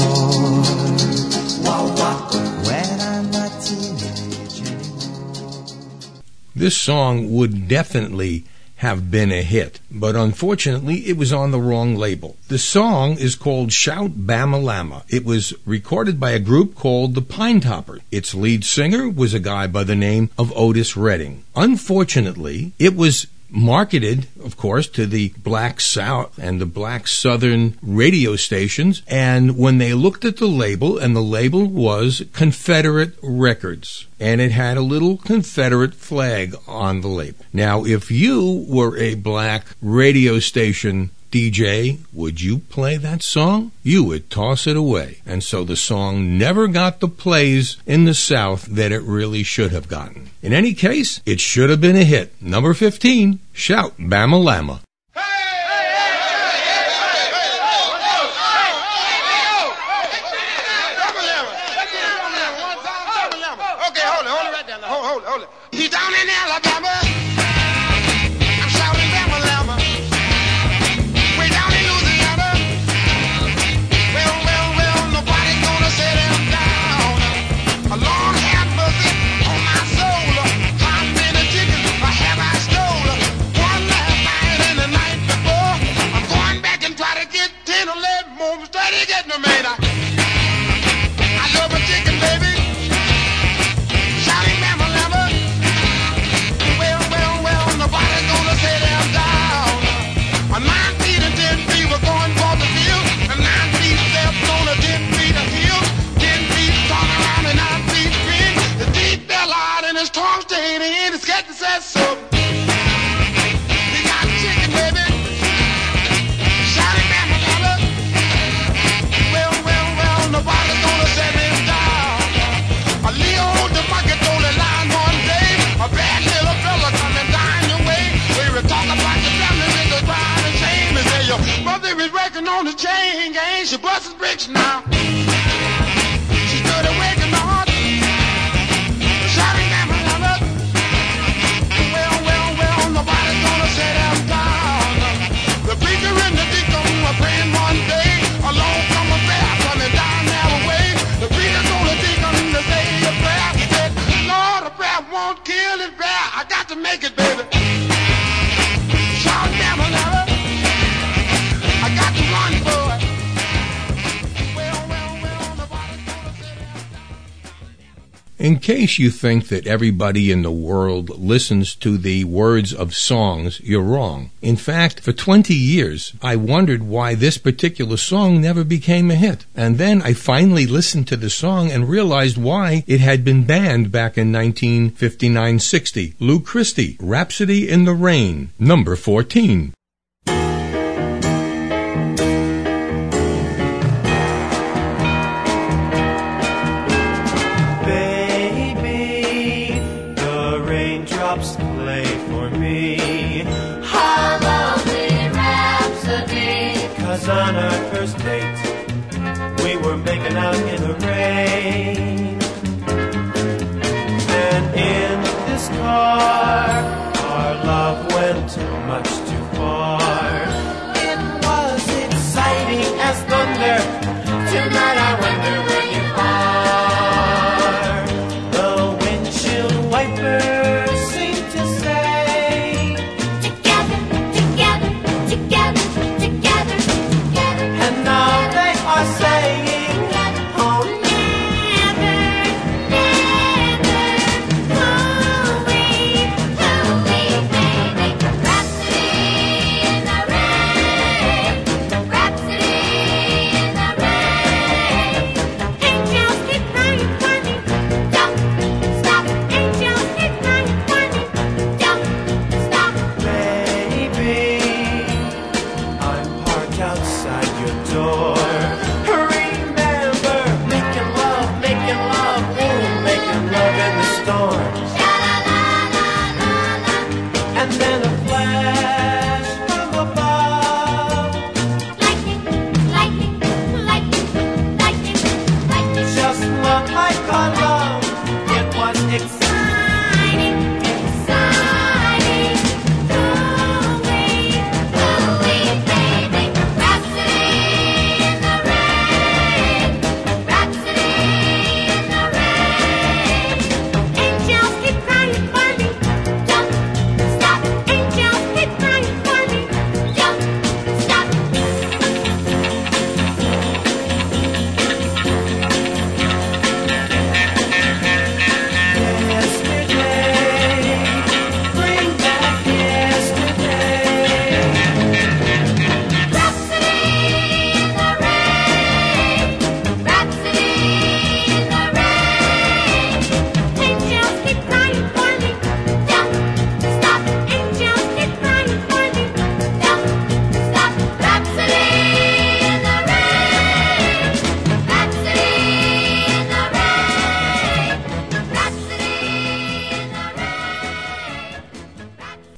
This song would definitely have been a hit, but unfortunately it was on the wrong label. The song is called Shout Bama Lama. It was recorded by a group called the Pine Toppers. Its lead singer was a guy by the name of Otis Redding. Unfortunately, it was marketed, of course, to the black South and the black Southern radio stations. And when they looked at the label, and the label was Confederate Records, and it had a little Confederate flag on the label. Now, if you were a black radio station DJ, would you play that song? You would toss it away. And so the song never got the plays in the South that it really should have gotten. In any case, it should have been a hit. Number 15, Shout Bama Lama. Busts In case you think that everybody in the world listens to the words of songs, you're wrong. In fact, for 20 years, I wondered why this particular song never became a hit. And then I finally listened to the song and realized why it had been banned back in 1959-60. Lou Christie, Rhapsody in the Rain, number 14.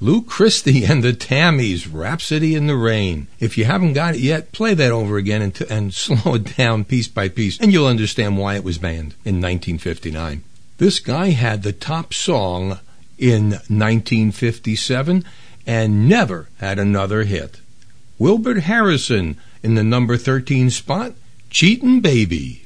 Lou Christie [laughs] and the Tammys, Rhapsody in the Rain. If you haven't got it yet, play that over again and, and [laughs] slow it down piece by piece, and you'll understand why it was banned in 1959. This guy had the top song in 1957 and never had another hit. Wilbert Harrison in the number 13 spot, Cheatin' Baby.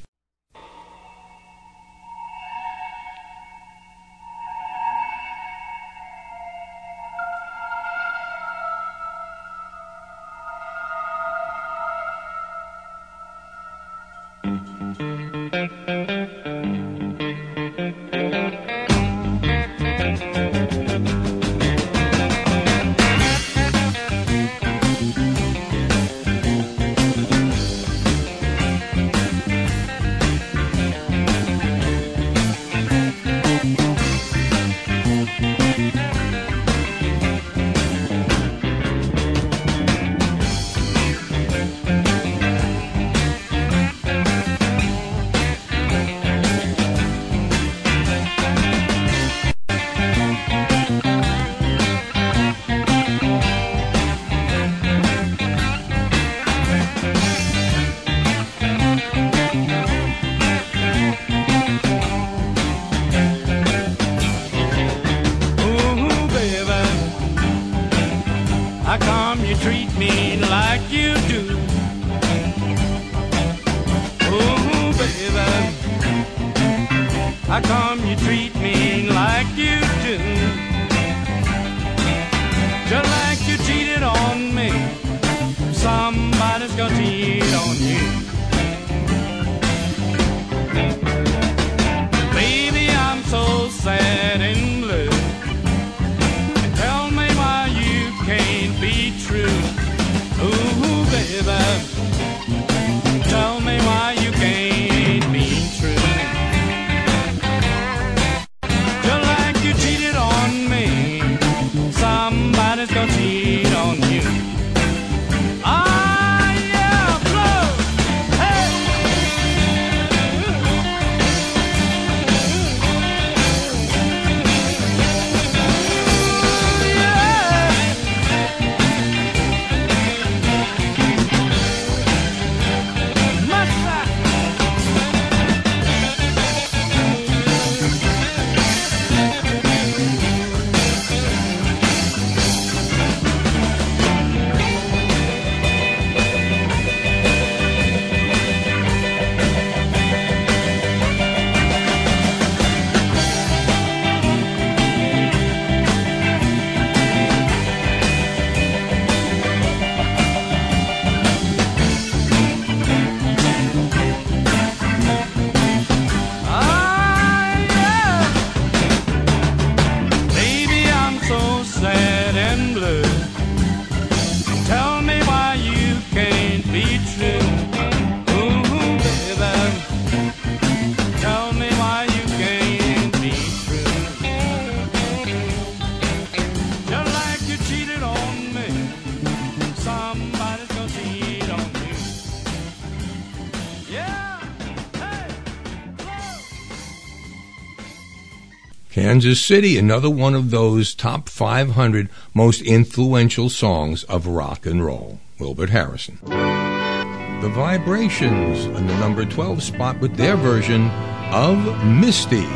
Kansas City, another one of those top 500 most influential songs of rock and roll. Wilbert Harrison. The Vibrations in the number 12 spot with their version of Misty.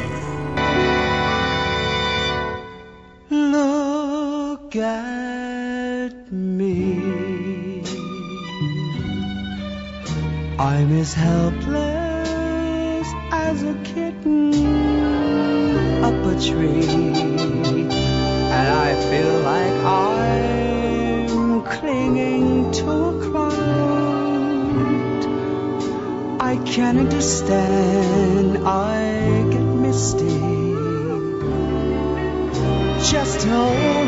Look at me. I'm as helpless as a kitten tree. And I feel like I'm clinging to a crowd. I can't understand, I get misty just holding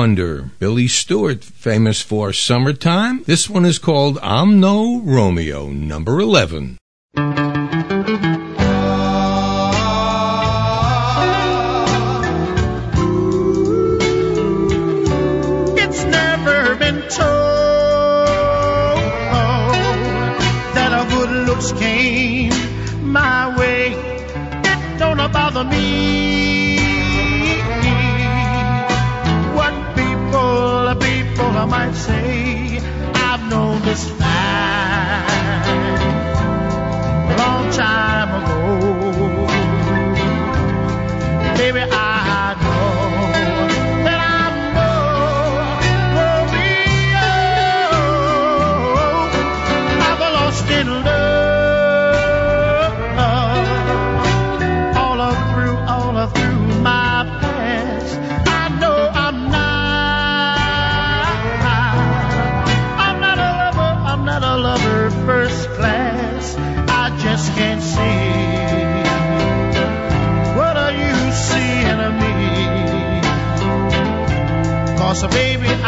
wonder. Billy Stewart, famous for Summertime. This one is called I'm No Romeo, number 11. It's never been told that our good looks came my way. It don't bother me. I might say I've known this life a long time ago. Cause a baby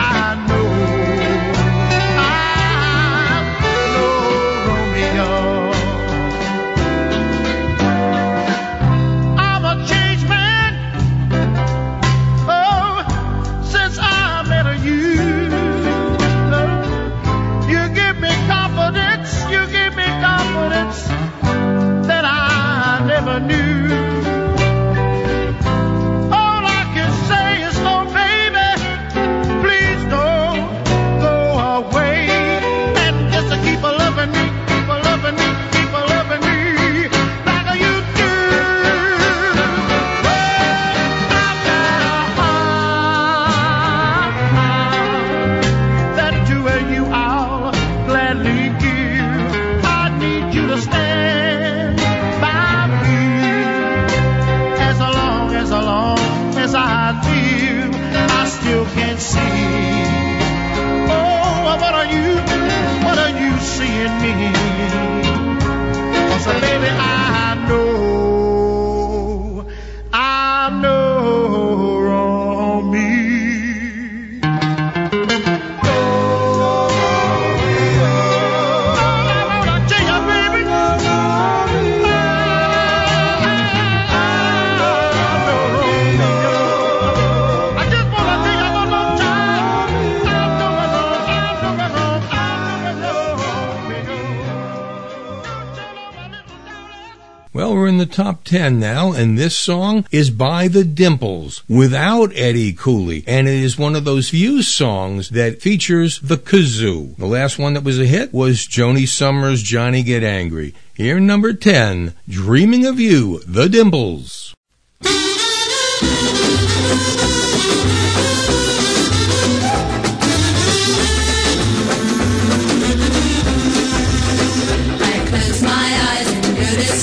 10 now, and this song is by The Dimples without Eddie Cooley. And it is one of those few songs that features the kazoo. The last one that was a hit was Joanie Sommers' Johnny Get Angry. Here, number 10, Dreaming of You, The Dimples.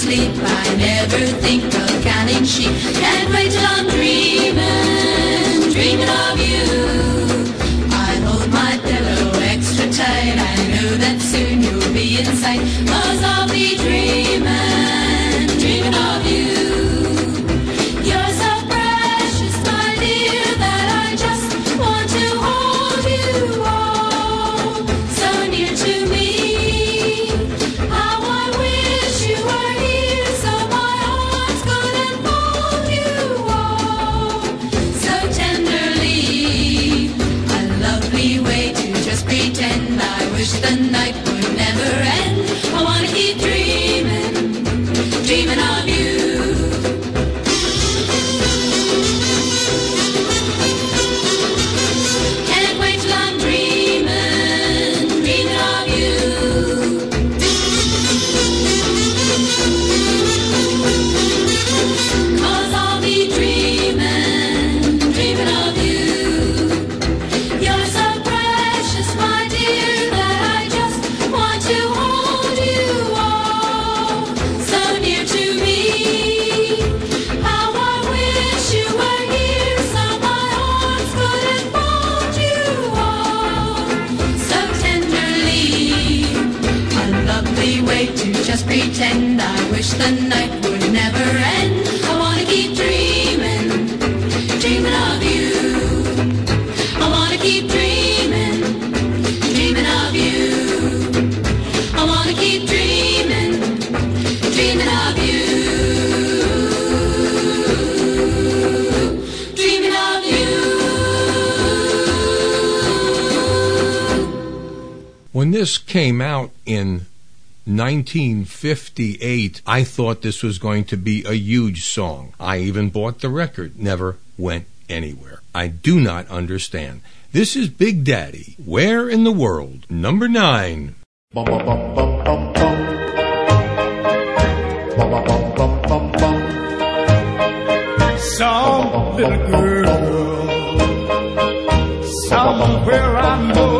sleep never think of counting can't wait to three. life would never end. I wanna keep dreaming, dreaming of you. this came out in 1958, I thought this was going to be a huge song. I even bought the record, never went anywhere. I do not understand. This is Big Daddy. Where in the world? Number nine. Some little girl, somewhere I know.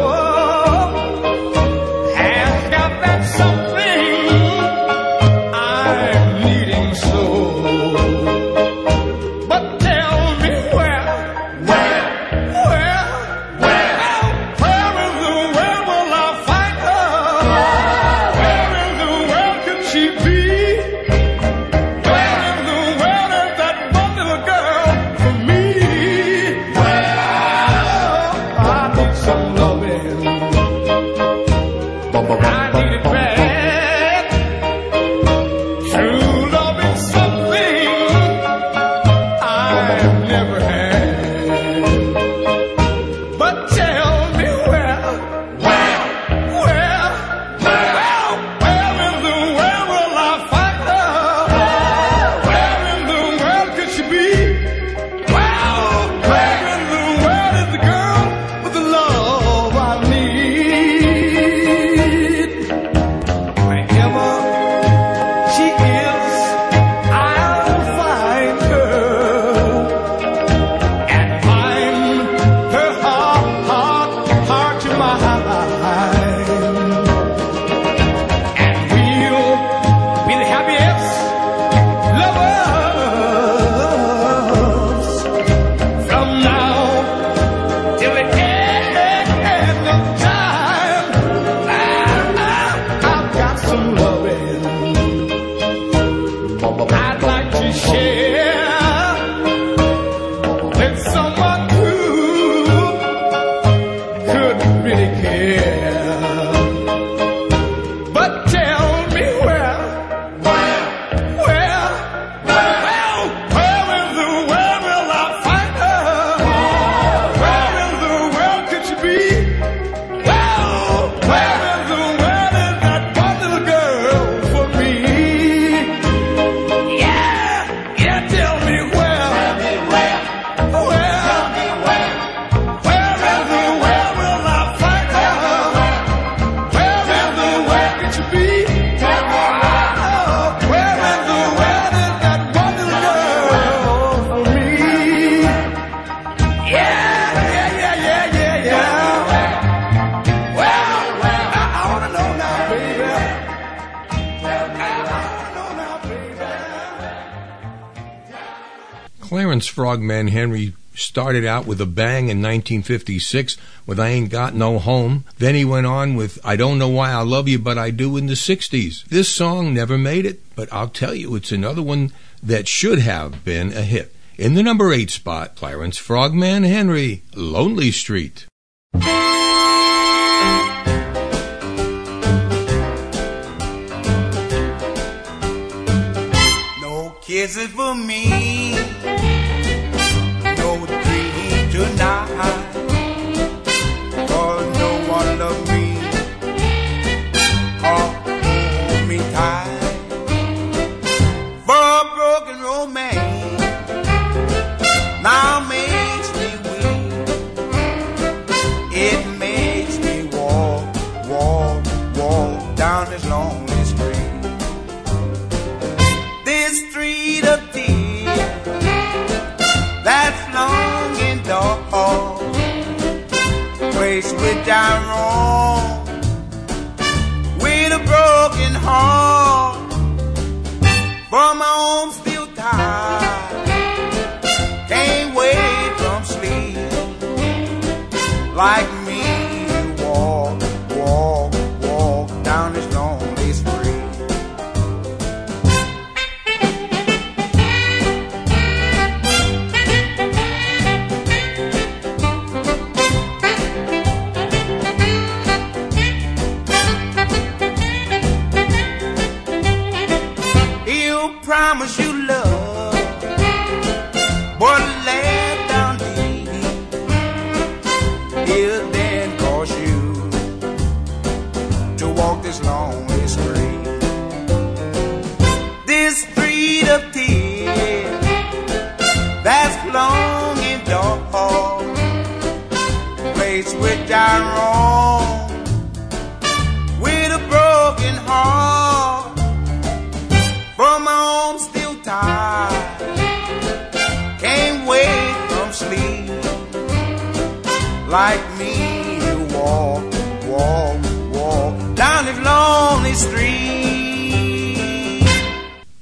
Frogman Henry started out with a bang in 1956 with I Ain't Got No Home. Then he went on with I Don't Know Why I Love You, But I Do in the 60s. This song never made it, but I'll tell you, it's another one that should have been a hit. In the number eight spot, Clarence Frogman Henry, Lonely Street. No kisses for me. down wrong with a broken heart. But my arms still tied, can't wake from sleep like.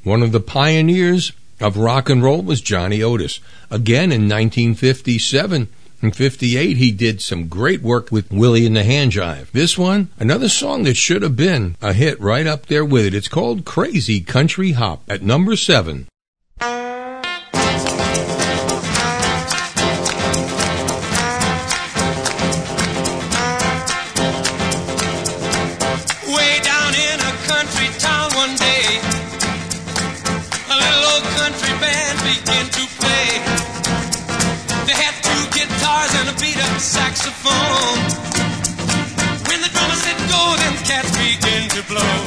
One of the pioneers of rock and roll was Johnny Otis. Again in 1957 and 58, he did some great work with Willie and the Hand Jive. This one, another song that should have been a hit right up there with it. It's called Crazy Country Hop at number seven. blow.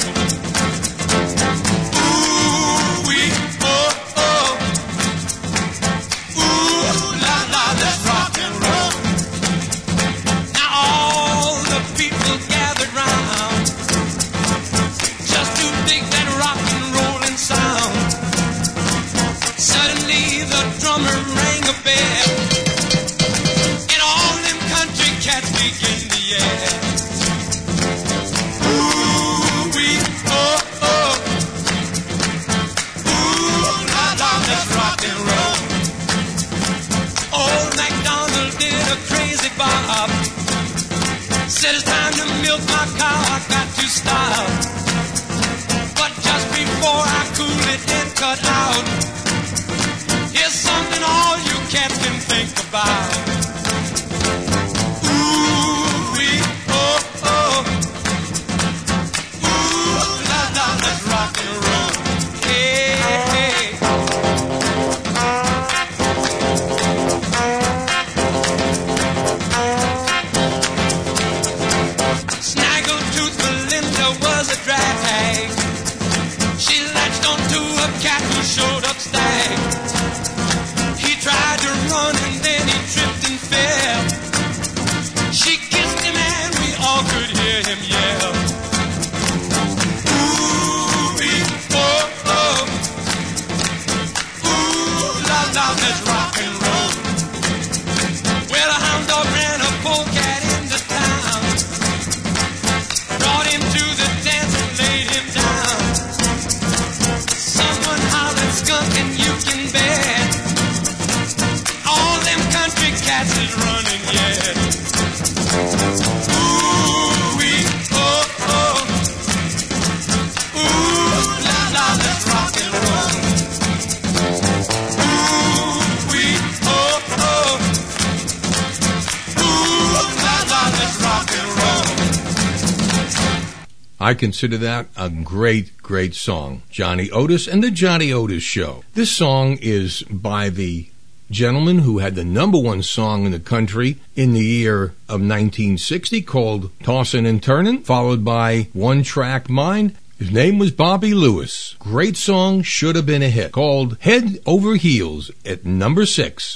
Consider that a great, great song. Johnny Otis and the Johnny Otis Show. This song is by the gentleman who had the number one song in the country in the year of 1960 called Tossin' and Turnin', followed by One Track Mind. His name was Bobby Lewis. Great song, should have been a hit, called Head Over Heels at number six.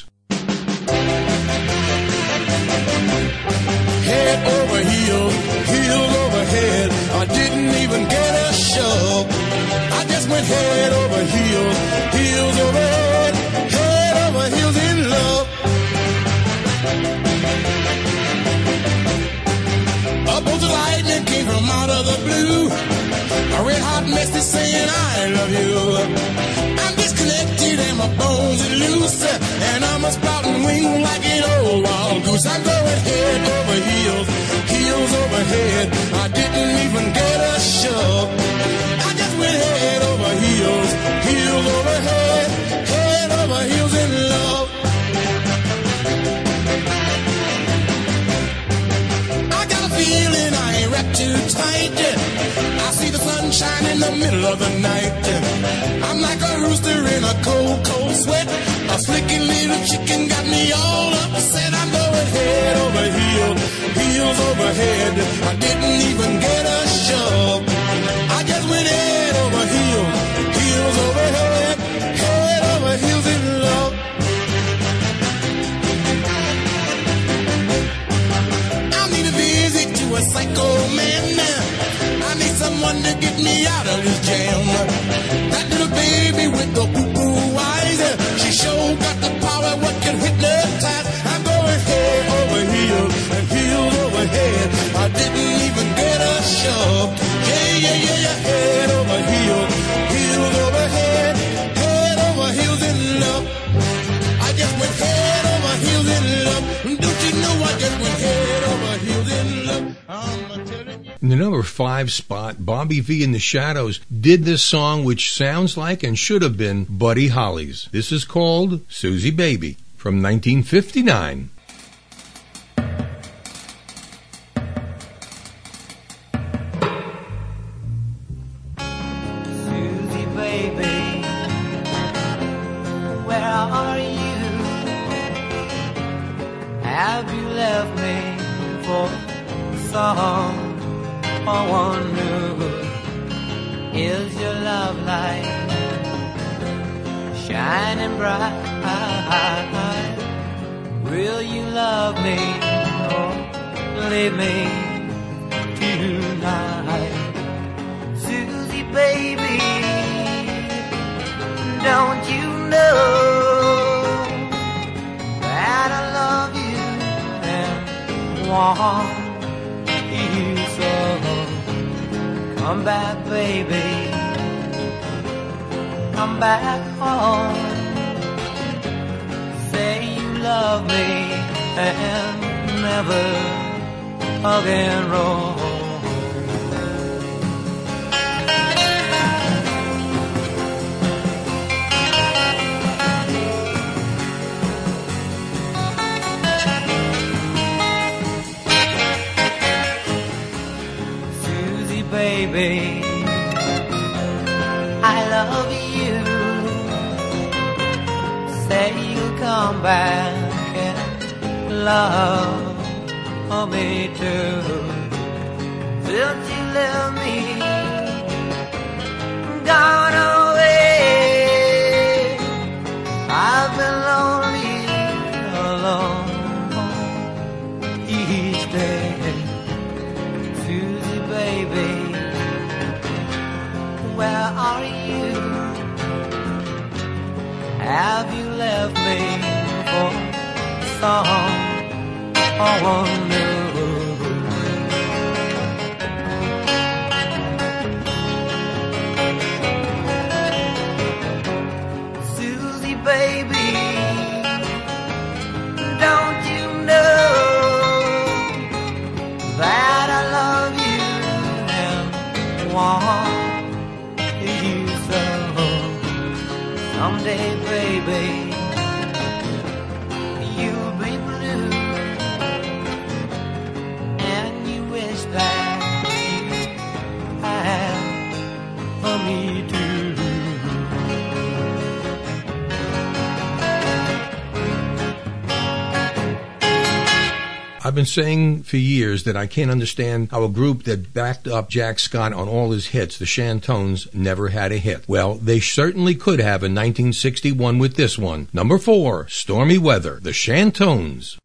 Goose. I'm going head over heels, heels over head. I didn't even get a shove. I just went head over heels, heels over head, head over heels in love. I got a feeling I ain't wrapped too tight. I see the sunshine in the middle of the night. I'm like a rooster in a cold, cold sweat. A flicking little chicken got me all upset. I'm head over heels, heels over head. I didn't even get a shove. The number five spot, Bobby Vee and the Shadows did this song, which sounds like and should have been Buddy Holly's. This is called Suzie Baby from 1959. Been saying for years that I can't understand how a group that backed up Jack Scott on all his hits, the Chantones, never had a hit. Well, they certainly could have in 1961 with this one. Number four, Stormy Weather, the Chantones.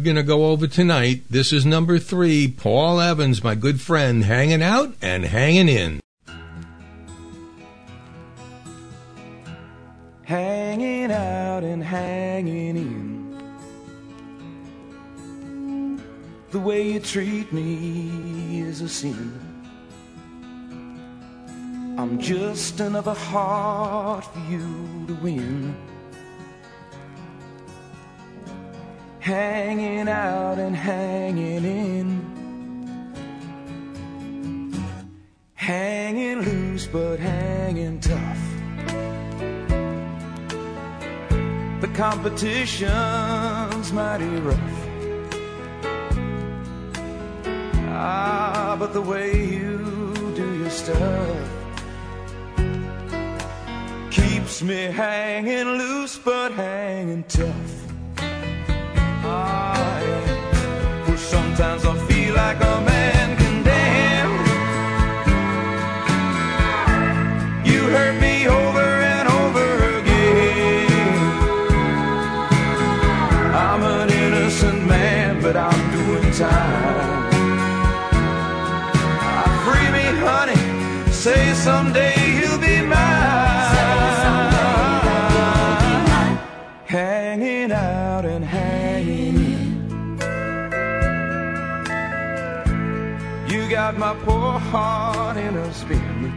Going to go over tonight. This is number three, Paul Evans, my good friend, hanging out and hanging in. hanging out and hanging in. The way you treat me is a sin. I'm just another heart for you to win. Competition's mighty rough. Ah, but the way you do your stuff keeps me hanging loose but hanging tough. Say someday you'll be mine. Hanging out and hanging in. You got my poor heart in a spin.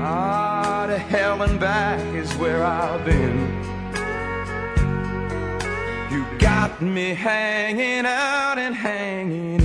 Ah, to hell and back is where I've been. You got me hanging out and hanging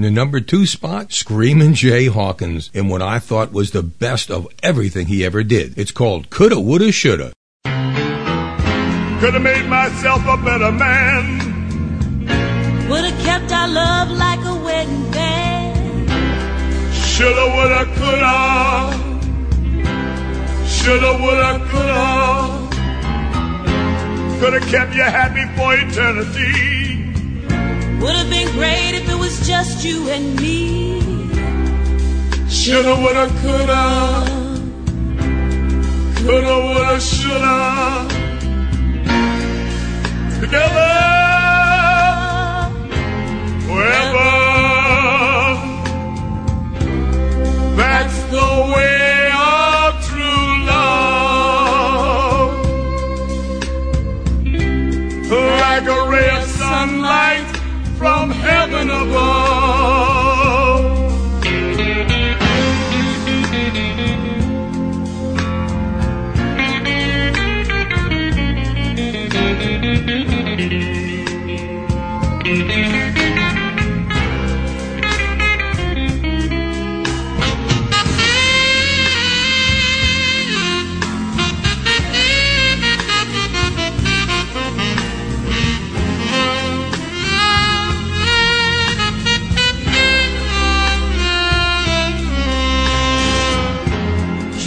in. In the number two spot, Screamin' Jay Hawkins in what I thought was the best of everything he ever did. It's called Coulda, Woulda, Shoulda. Could have made myself a better man. Would have kept our love like a wedding band. Shoulda, woulda, coulda. Shoulda, woulda, coulda. Could have kept you happy for eternity. Would have been great if it was just you and me. Shoulda, woulda, coulda. Coulda, woulda, shoulda. Together. Forever. That's the way from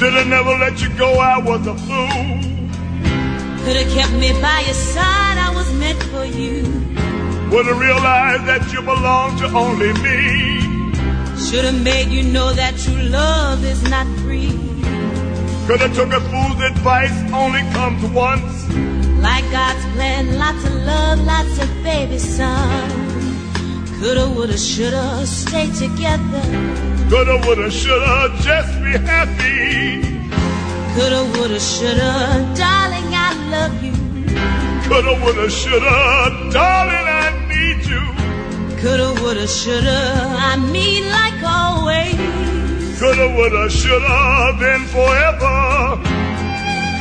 Should have never let you go, I was a fool. Could have kept me by your side, I was meant for you. Would have realized that you belong to only me. Should have made you know that true love is not free. Could have took a fool's advice, only comes once. Like God's plan, lots of love, lots of baby son. Coulda, woulda, shoulda, stay together. Coulda, woulda, shoulda, just be happy. Coulda, woulda, shoulda, darling, I love you. Coulda, woulda, shoulda, darling, I need you. Coulda, woulda, shoulda, I mean like always. Coulda, woulda, shoulda, been forever.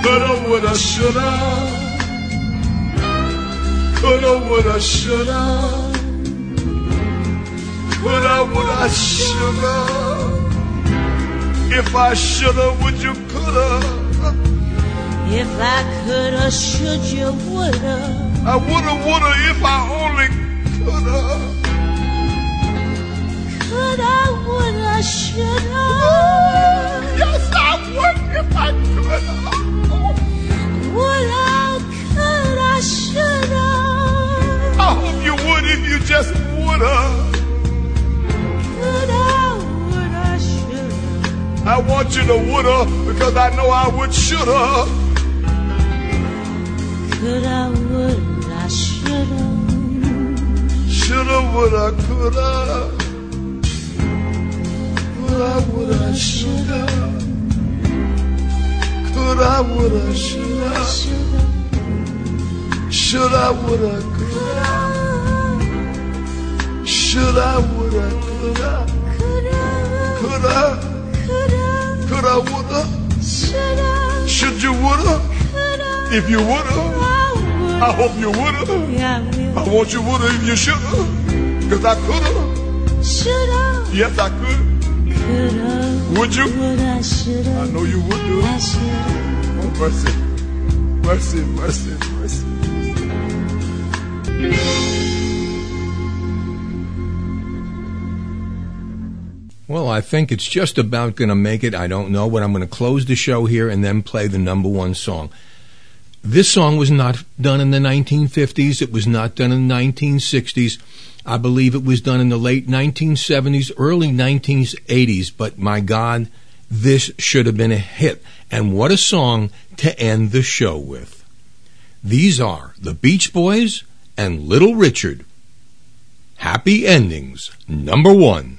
Coulda, woulda, shoulda. Coulda, woulda, shoulda. Coulda, woulda, shoulda. If I shoulda, would you coulda? If I coulda, should you, woulda. I woulda, woulda, if I only coulda. Coulda, woulda, shoulda. Yes, I would if I coulda. Woulda, coulda, shoulda. I hope you would if you just woulda. I want you to woulda because I know I would shoulda. Could I woulda, shoulda. Shoulda, woulda, coulda. Could I woulda, shoulda. Could I woulda, shoulda. Shoulda, woulda, coulda. Shoulda, woulda, coulda. Coulda, coulda, woulda. Should you woulda? If you woulda, I hope you woulda. Yeah, I want you woulda if you shoulda. Cause I coulda. Shoulda. Yes, I could. Coulda? Would you? Would I know you would do it. Oh, mercy. Mercy, mercy, mercy. Well, I think it's just about going to make it. I don't know, but I'm going to close the show here and then play the number one song. This song was not done in the 1950s. It was not done in the 1960s. I believe it was done in the late 1970s, early 1980s. But my God, this should have been a hit. And what a song to end the show with. These are the Beach Boys and Little Richard. Happy Endings, number one.